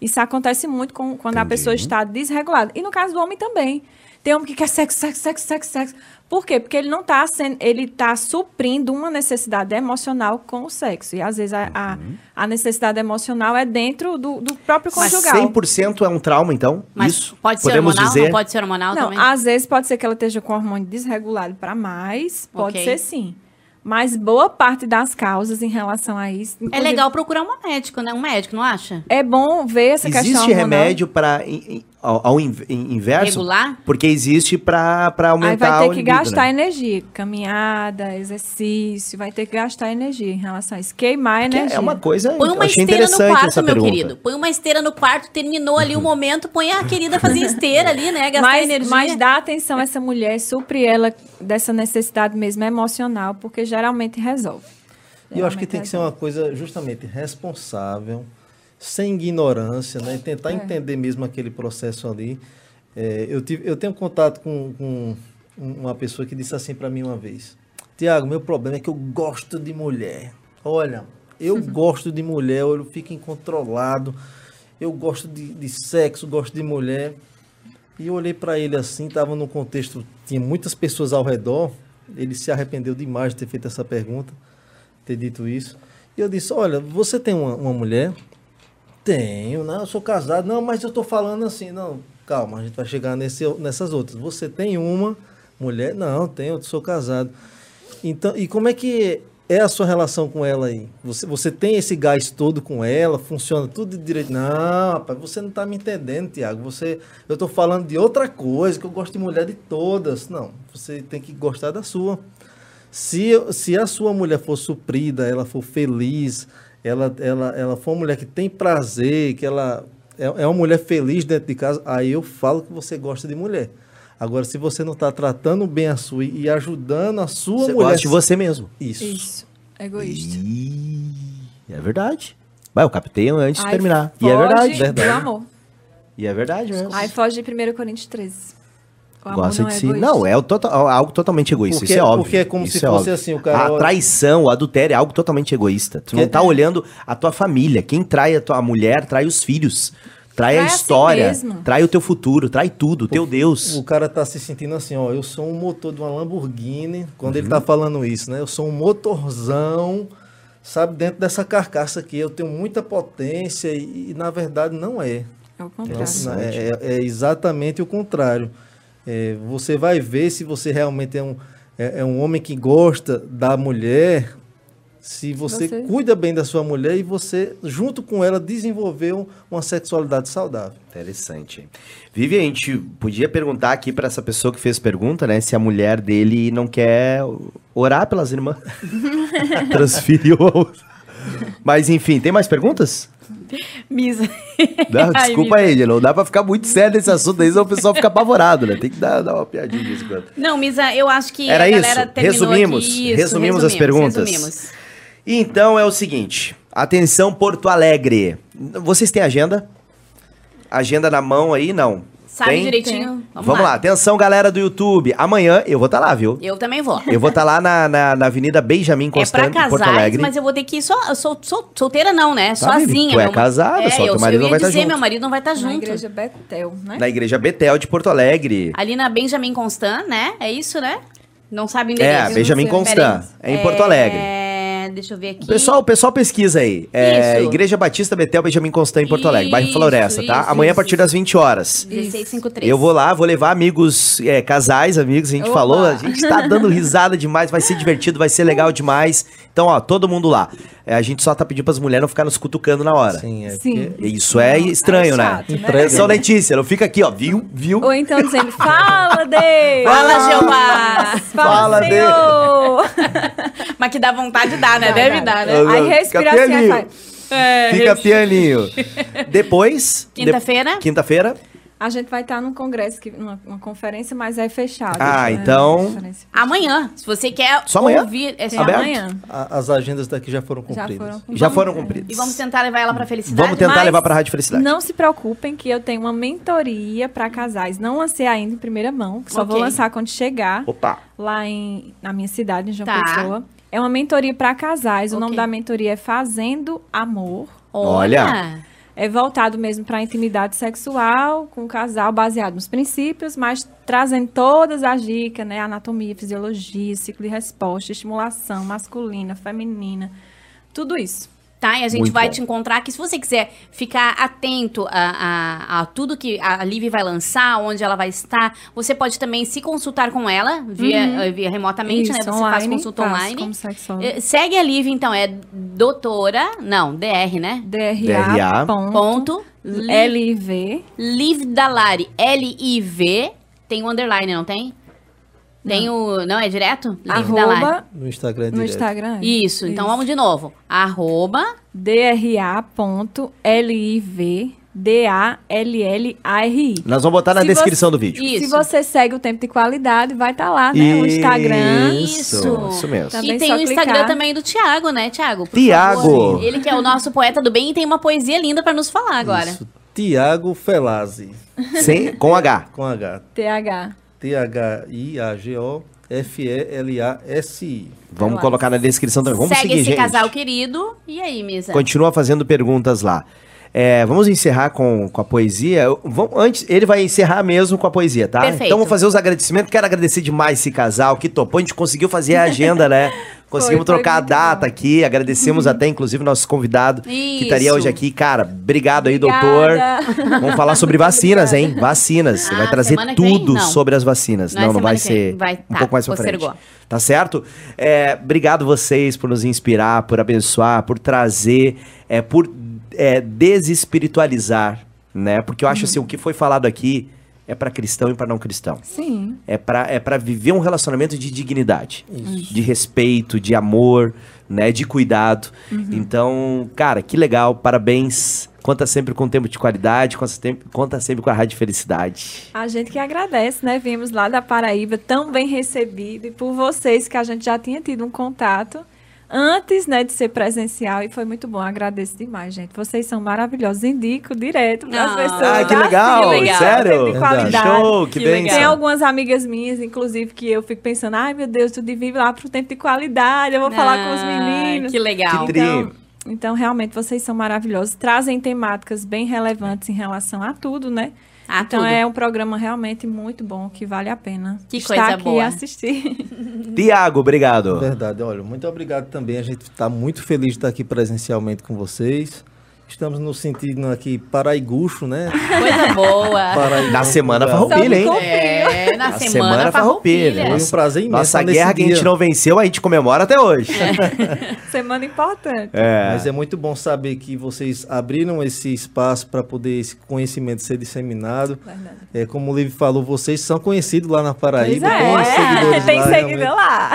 Speaker 3: Isso acontece muito com, quando a
Speaker 1: Entendi.
Speaker 3: pessoa está desregulada. E no caso do homem também. Tem homem que quer sexo, sexo, sexo, sexo, sexo. Por quê? Porque ele não está sendo, ele está suprindo uma necessidade emocional com o sexo. E às vezes a, a,
Speaker 1: Uhum.
Speaker 3: a necessidade emocional é dentro do, do próprio
Speaker 1: Mas
Speaker 3: conjugal.
Speaker 1: 100% é um trauma, então?
Speaker 2: Mas
Speaker 1: Isso?
Speaker 2: pode ser
Speaker 1: Podemos
Speaker 2: hormonal?
Speaker 1: dizer?
Speaker 2: Não pode ser hormonal
Speaker 3: Não,
Speaker 2: também?
Speaker 3: às vezes pode ser que ela esteja com o hormônio desregulado para mais, pode
Speaker 2: Ok.
Speaker 3: ser sim. Mas boa parte das causas em relação a isso.
Speaker 2: É legal procurar um médico, né? Um médico, não acha?
Speaker 3: É bom ver essa questão
Speaker 1: Existe remédio para ao, ao in- in- inverso?
Speaker 2: Regular?
Speaker 1: Porque existe para
Speaker 3: Aí
Speaker 1: aumentar
Speaker 3: vai ter
Speaker 1: o
Speaker 3: que
Speaker 1: libido,
Speaker 3: gastar
Speaker 1: né?
Speaker 3: energia. Caminhada, exercício, vai ter que gastar energia em relação a isso. Queimar
Speaker 1: Que
Speaker 3: energia.
Speaker 1: é uma coisa.
Speaker 2: Põe uma esteira no
Speaker 1: interessante
Speaker 2: quarto,
Speaker 1: essa
Speaker 2: meu
Speaker 1: pergunta.
Speaker 2: querido. Põe uma esteira no quarto, terminou ali o momento, põe a querida fazer esteira ali, né? Gastar
Speaker 3: mas,
Speaker 2: energia.
Speaker 3: mas dá atenção a essa mulher, supre ela dessa necessidade mesmo emocional, porque geralmente resolve.
Speaker 4: E eu acho que tem que ser uma coisa justamente responsável, sem ignorância, né? Tentar
Speaker 3: É.
Speaker 4: entender mesmo aquele processo ali. É, eu, tive, eu tenho contato com, com uma pessoa que disse assim para mim uma vez: Tiago, meu problema é que eu gosto de mulher. Olha, eu [LAUGHS] gosto de mulher, eu fico incontrolado. Eu gosto de, de sexo, gosto de mulher. E eu olhei para ele assim, estava num contexto, tinha muitas pessoas ao redor. Ele se arrependeu demais de ter feito essa pergunta, ter dito isso. E eu disse, olha, você tem uma, uma mulher? Tenho, não, eu sou casado. Não, mas eu tô falando assim, não, calma, a gente vai chegar nesse, nessas outras. Você tem uma mulher? Não, tenho, eu sou casado. Então, e como é que é a sua relação com ela aí? Você, você tem esse gás todo com ela? Funciona tudo direito? Não, rapaz, você não tá me entendendo, Tiago. Você, eu tô falando de outra coisa, que eu gosto de mulher de todas. Não, você tem que gostar da sua. Se, se a sua mulher for suprida, ela for feliz, ela, ela, ela for uma mulher que tem prazer, que ela é, é uma mulher feliz dentro de casa, aí eu falo que você gosta de mulher. Agora, se você não está tratando bem a sua e ajudando a sua
Speaker 1: Você
Speaker 4: mulher.
Speaker 1: gosta de você mesmo.
Speaker 4: Isso.
Speaker 3: Isso. Egoísta.
Speaker 1: Ih, é verdade. Vai, eu captei antes de
Speaker 3: Ai,
Speaker 1: terminar. E é
Speaker 3: foge
Speaker 1: verdade.
Speaker 3: Do
Speaker 4: Verdade.
Speaker 3: amor.
Speaker 1: E é verdade mesmo.
Speaker 3: Aí foge de 1 Coríntios 13. O
Speaker 1: Gosta
Speaker 3: não
Speaker 1: de
Speaker 3: é
Speaker 1: si. Não, é o total- algo totalmente egoísta.
Speaker 4: Porque-
Speaker 1: isso é óbvio.
Speaker 4: porque é como
Speaker 1: Isso
Speaker 4: se
Speaker 1: é
Speaker 4: fosse
Speaker 1: óbvio.
Speaker 4: assim, o cara-
Speaker 1: A traição, o adultério é algo totalmente egoísta. Tu não
Speaker 4: Que-
Speaker 1: tá olhando a tua família. Quem trai a tua mulher, trai os filhos. Trai, a
Speaker 3: Trai a si
Speaker 1: história.
Speaker 3: mesmo.
Speaker 1: trai o teu futuro. Trai tudo. O teu Deus.
Speaker 4: O cara tá se sentindo assim, ó, eu sou um motor de uma Lamborghini, quando ele
Speaker 1: Uhum.
Speaker 4: tá falando isso, né? Eu sou um motorzão, sabe, dentro dessa carcaça aqui, eu tenho muita potência e, e, na verdade não é.
Speaker 3: É o contrário.
Speaker 1: Nossa.
Speaker 4: É, é- é exatamente o contrário. É, você vai ver se você realmente é um, é, é um homem que gosta da mulher, se você,
Speaker 3: Você-
Speaker 4: cuida bem da sua mulher e você, junto com ela, desenvolveu uma sexualidade saudável.
Speaker 1: Interessante. Vivi, a gente podia perguntar aqui pra essa pessoa que fez pergunta, né? Se a mulher dele não quer orar pelas irmãs. [LAUGHS] Transferiu. Mas enfim, tem mais perguntas? [LAUGHS]
Speaker 2: Misa.
Speaker 1: Não, [LAUGHS]
Speaker 2: Ai,
Speaker 1: desculpa
Speaker 2: Misa.
Speaker 1: aí, não dá pra ficar muito sério nesse assunto aí, senão o pessoal fica apavorado, né? Tem que dar, dar uma piadinha disso.
Speaker 2: Não, Misa, eu acho que
Speaker 1: Era
Speaker 2: a
Speaker 1: isso? Resumimos?
Speaker 2: Isso,
Speaker 1: Resumimos as perguntas?
Speaker 2: Resumimos.
Speaker 1: Então é o seguinte, atenção Porto Alegre. Vocês têm agenda? Agenda na mão aí? Não.
Speaker 2: Sabe
Speaker 1: Tem?
Speaker 2: direitinho?
Speaker 1: Vamos, lá. atenção galera do YouTube. Amanhã eu vou estar lá, viu?
Speaker 2: Eu também vou.
Speaker 1: Eu vou estar lá na, na, na Avenida Benjamin
Speaker 2: É pra
Speaker 1: Constant, em Porto
Speaker 2: casais,
Speaker 1: Alegre.
Speaker 2: mas eu vou ter que ir só. Eu sou, sou solteira, não, né?
Speaker 1: Tá?
Speaker 2: Sozinha.
Speaker 1: Tu é
Speaker 2: meu-
Speaker 1: casada, só
Speaker 2: eu,
Speaker 1: teu marido
Speaker 2: eu
Speaker 1: não
Speaker 2: ia
Speaker 1: vai tá
Speaker 2: dizer,
Speaker 1: junto.
Speaker 2: meu marido não vai estar
Speaker 3: Na
Speaker 2: junto.
Speaker 3: igreja Betel, né?
Speaker 1: Na Igreja Betel de Porto Alegre.
Speaker 2: Ali na Benjamin Constant, né? É isso, né? Não sabe o
Speaker 1: É,
Speaker 2: endereço.
Speaker 1: Benjamin. Constant. É em Porto Alegre.
Speaker 2: É, deixa eu ver aqui.
Speaker 1: O pessoal, pessoal pesquisa aí. É,
Speaker 2: Isso.
Speaker 1: Igreja Batista Betel Benjamin Constant em Porto Alegre, bairro
Speaker 2: Isso,
Speaker 1: Floresta, tá?
Speaker 2: isso,
Speaker 1: Amanhã a
Speaker 2: isso,
Speaker 1: partir das 20 horas.
Speaker 2: 1653.
Speaker 1: Eu vou lá, vou levar amigos, é, casais, amigos, a gente
Speaker 3: Opa!
Speaker 1: falou, a gente tá dando risada demais, vai ser divertido, vai ser legal demais. Então, ó, todo mundo lá. É, a gente só tá pedindo pras mulheres não ficar nos cutucando na hora.
Speaker 4: Sim, é
Speaker 3: Sim.
Speaker 1: Isso é
Speaker 3: Não,
Speaker 1: estranho,
Speaker 3: é
Speaker 1: né?
Speaker 3: chato, né?
Speaker 4: Entrega.
Speaker 1: São Letícia, não fica aqui, ó, viu, viu?
Speaker 3: Ou então dizendo, fala, Deus!
Speaker 2: Fala, Jeová!
Speaker 1: Fala,
Speaker 3: Senhor! [LAUGHS]
Speaker 2: Mas que dá vontade de dar, né?
Speaker 3: Dá,
Speaker 2: Deve
Speaker 3: dá.
Speaker 2: dar, né?
Speaker 3: Aí
Speaker 1: Fica
Speaker 3: respira assim, aí
Speaker 1: pianinho.
Speaker 3: faz.
Speaker 2: É,
Speaker 1: Fica pianinho. [LAUGHS] Depois... de-
Speaker 2: Quinta-feira?
Speaker 1: Quinta-feira.
Speaker 3: A gente vai estar num congresso, que, numa, uma conferência, mas é fechado.
Speaker 1: Ah,
Speaker 3: né?
Speaker 1: então-.
Speaker 2: Amanhã. Se você quer
Speaker 1: Só amanhã?
Speaker 2: ouvir... É só
Speaker 1: Aberto?
Speaker 2: amanhã.
Speaker 4: a- as agendas daqui já foram
Speaker 3: Já
Speaker 4: cumpridas.
Speaker 3: foram.
Speaker 1: Já foram cumpridos.
Speaker 2: E vamos tentar levar ela pra felicidade.
Speaker 1: Vamos tentar levar pra Rádio Felicidade.
Speaker 3: Não se preocupem que eu tenho uma mentoria para casais. Não lancei ainda em primeira mão. Só vou
Speaker 2: Ok.
Speaker 3: lançar quando chegar
Speaker 1: Opa.
Speaker 3: lá em, na minha cidade, em João
Speaker 2: Tá.
Speaker 3: Pessoa. É uma mentoria para casais. O
Speaker 2: Ok.
Speaker 3: nome da mentoria é Fazendo Amor.
Speaker 1: Olha.
Speaker 3: É voltado mesmo para a intimidade sexual com o casal, baseado nos princípios, mas trazendo todas as dicas, né? Anatomia, fisiologia, ciclo de resposta, estimulação masculina, feminina, tudo isso.
Speaker 2: Tá, e a gente
Speaker 1: Muito
Speaker 2: vai
Speaker 1: bom.
Speaker 2: te encontrar aqui. Se você quiser ficar atento a, a, a tudo que a Liv vai lançar, onde ela vai estar, você pode também se consultar com ela via, eh, via remotamente, né?
Speaker 3: Isso,
Speaker 2: Você faz
Speaker 3: online,
Speaker 2: consulta
Speaker 3: faço
Speaker 2: online.
Speaker 3: como.
Speaker 2: Eh, Segue a Liv, então, é doutora, não, DR, né?
Speaker 3: DRA.
Speaker 2: Ponto.
Speaker 3: LIV.
Speaker 2: Liv Dalari, L-I-V, tem o underline, não tem? Tem o, não, é direto? Liv Dalari.
Speaker 3: Arroba
Speaker 4: No Instagram é
Speaker 3: no
Speaker 4: direto.
Speaker 3: Instagram.
Speaker 2: Isso, então vamos de novo. Arroba,
Speaker 3: DRA.LIV. D-A-L-L-A-R-I.
Speaker 1: Nós vamos botar na
Speaker 3: Se
Speaker 1: descrição
Speaker 3: você-
Speaker 1: do vídeo.
Speaker 2: Isso.
Speaker 3: Se você segue o tempo de qualidade, vai estar lá, né? O Instagram.
Speaker 1: Isso,
Speaker 2: Isso.
Speaker 1: isso mesmo.
Speaker 3: Também
Speaker 2: e tem o Instagram
Speaker 3: clicar.
Speaker 2: também do Tiago, né, Tiago?
Speaker 1: Tiago.
Speaker 2: Ele que é o nosso poeta do bem e tem uma poesia linda pra nos falar agora.
Speaker 4: Isso. Tiago Felazzi,
Speaker 1: Sem, com H.
Speaker 4: com H.
Speaker 3: TH.
Speaker 4: T-H-I-A-G-O-F-E-L-A-S-I.
Speaker 1: Vamos
Speaker 3: Relaxa.
Speaker 1: colocar na descrição também. Vamos
Speaker 2: Segue
Speaker 1: seguir,
Speaker 2: esse
Speaker 1: gente.
Speaker 2: casal querido. E aí, Misa?
Speaker 1: Continua fazendo perguntas lá. É, vamos encerrar com, com a poesia. Eu- Vamos, antes, ele vai encerrar mesmo com a poesia, tá?
Speaker 2: Perfeito.
Speaker 1: Então vamos fazer os agradecimentos. Quero agradecer demais esse casal que topou. A gente conseguiu fazer a agenda, né? [LAUGHS] Conseguimos
Speaker 3: Foi, foi
Speaker 1: trocar a data
Speaker 3: bom.
Speaker 1: aqui, agradecemos até, inclusive, nosso convidado que estaria
Speaker 2: Isso.
Speaker 1: hoje aqui. Cara, obrigado aí,
Speaker 3: Obrigada.
Speaker 1: doutor. Vamos falar sobre [LAUGHS] vacinas, hein? Vacinas. Você
Speaker 2: Ah,
Speaker 1: vai trazer
Speaker 2: vem?
Speaker 1: tudo
Speaker 2: Não.
Speaker 1: sobre as vacinas.
Speaker 2: Não é
Speaker 1: Não, não, vai
Speaker 2: vem.
Speaker 1: ser
Speaker 2: Vai-
Speaker 1: um
Speaker 2: tá,
Speaker 1: pouco mais pra frente. Tá certo? É, obrigado vocês por nos inspirar, por abençoar, por trazer, é, por é, desespiritualizar, né? Porque eu acho assim, o que foi falado aqui é pra cristão e pra não cristão.
Speaker 3: Sim.
Speaker 1: É pra, é pra viver um relacionamento de dignidade, de respeito, de amor, né? De cuidado. Então, cara, que legal, parabéns. Conta sempre com tempo de qualidade, conta sempre, conta sempre com a Rádio Felicidade.
Speaker 3: A gente que agradece, né? Vimos lá da Paraíba, tão bem recebido, e por vocês que a gente já tinha tido um contato antes, né, de ser presencial, e foi muito bom. Agradeço demais, gente. Vocês são maravilhosos. Indico direto para as
Speaker 2: Ah,
Speaker 3: pessoas.
Speaker 1: Ah, que
Speaker 3: Assim,
Speaker 1: legal,
Speaker 2: que legal.
Speaker 1: sério?
Speaker 3: De qualidade.
Speaker 1: Show, que,
Speaker 2: Que
Speaker 1: bem.
Speaker 2: legal.
Speaker 3: Tem algumas amigas minhas, inclusive, que eu fico pensando, ai meu Deus, tu devia ir lá pro tempo de qualidade, eu vou falar com os
Speaker 2: Ah,
Speaker 3: meninos.
Speaker 2: Que legal.
Speaker 1: Que
Speaker 3: Então, então, realmente, vocês são maravilhosos. Trazem temáticas bem relevantes em relação a tudo, né?
Speaker 2: A
Speaker 3: então,
Speaker 2: tudo.
Speaker 3: é um programa realmente muito bom, que vale a pena
Speaker 2: Que
Speaker 3: estar
Speaker 2: coisa
Speaker 3: aqui
Speaker 2: boa.
Speaker 3: e assistir. [LAUGHS]
Speaker 1: Tiago, obrigado.
Speaker 4: Verdade, olha, muito obrigado também. A gente está muito feliz de estar aqui presencialmente com vocês. Estamos nos sentindo aqui paraigucho, né?
Speaker 2: Coisa boa.
Speaker 1: Na semana farroupilha, hein?
Speaker 2: É, na,
Speaker 1: Na
Speaker 2: semana,
Speaker 1: semana
Speaker 2: farroupilha.
Speaker 4: Foi um prazer imenso.
Speaker 1: Nossa guerra que a gente não venceu, a gente comemora até hoje. [LAUGHS]
Speaker 3: Semana importante.
Speaker 1: É.
Speaker 4: Mas é muito bom saber que vocês abriram esse espaço para poder esse conhecimento ser disseminado.
Speaker 3: Verdade.
Speaker 4: É, como o Livre falou, vocês são conhecidos lá na
Speaker 3: Pois
Speaker 4: Paraíba.
Speaker 3: é,
Speaker 4: tem seguidores
Speaker 3: tem
Speaker 4: lá,
Speaker 3: seguidor
Speaker 4: realmente.
Speaker 3: lá.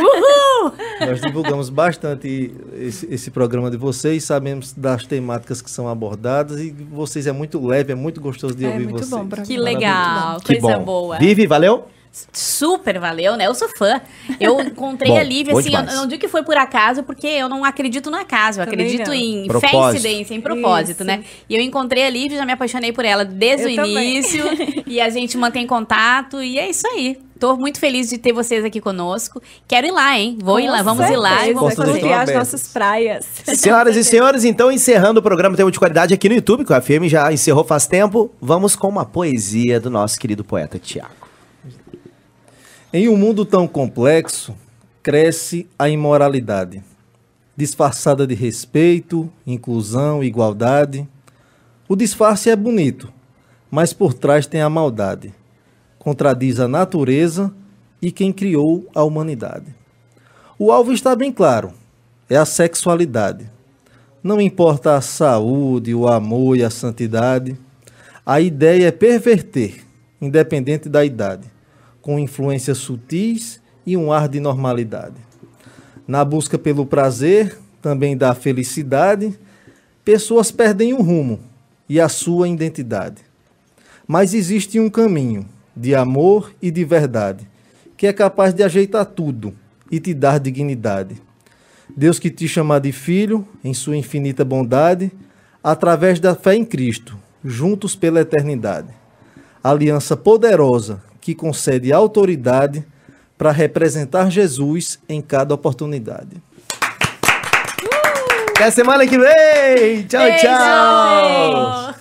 Speaker 4: Nós divulgamos bastante esse, esse programa de vocês, sabemos das temáticas que são abordadas e vocês é muito leve, é muito gostoso de
Speaker 3: É
Speaker 4: ouvir
Speaker 3: muito
Speaker 4: vocês.
Speaker 3: bom pra
Speaker 2: Que legal,
Speaker 1: Que
Speaker 2: coisa
Speaker 1: bom.
Speaker 2: boa.
Speaker 1: Vive, valeu?
Speaker 2: Super valeu, né? Eu sou fã. Eu encontrei
Speaker 1: Bom,
Speaker 2: a Lívia, assim, eu, eu não digo que foi por acaso, porque eu não acredito no acaso, eu
Speaker 3: Também
Speaker 2: acredito
Speaker 3: não.
Speaker 2: em
Speaker 1: Propósito.
Speaker 2: fé incidência, em propósito,
Speaker 3: Isso.
Speaker 2: né? E eu encontrei a Lívia, já me apaixonei por ela desde
Speaker 3: Eu
Speaker 2: o
Speaker 3: também.
Speaker 2: início, [LAUGHS] e a gente mantém contato, e é isso aí. Tô muito feliz de ter vocês aqui conosco. Quero ir lá, hein? Vou ir lá, vamos ir lá e
Speaker 3: Com
Speaker 2: vamos
Speaker 4: certeza.
Speaker 2: fazer.
Speaker 3: as nossas praias.
Speaker 1: Senhoras [LAUGHS] e senhores, então encerrando o programa Tempo de Qualidade aqui no YouTube, que o FM já encerrou faz tempo, vamos com uma poesia do nosso querido poeta Tiago.
Speaker 4: Em um mundo tão complexo, cresce a imoralidade, disfarçada de respeito, inclusão, igualdade. O disfarce é bonito, mas por trás tem a maldade. Contradiz a natureza e quem criou a humanidade. O alvo está bem claro: é a sexualidade. Não importa a saúde, o amor e a santidade, a ideia é perverter, independente da idade com influências sutis e um ar de normalidade. Na busca pelo prazer, também da felicidade, pessoas perdem o rumo e a sua identidade. Mas existe um caminho de amor e de verdade, que é capaz de ajeitar tudo e te dar dignidade. Deus que te chama de filho, em sua infinita bondade, através da fé em Cristo, juntos pela eternidade aliança poderosa que concede autoridade para representar Jesus em cada oportunidade.
Speaker 1: Até semana que vem! Tchau,
Speaker 2: Beijo!
Speaker 1: tchau!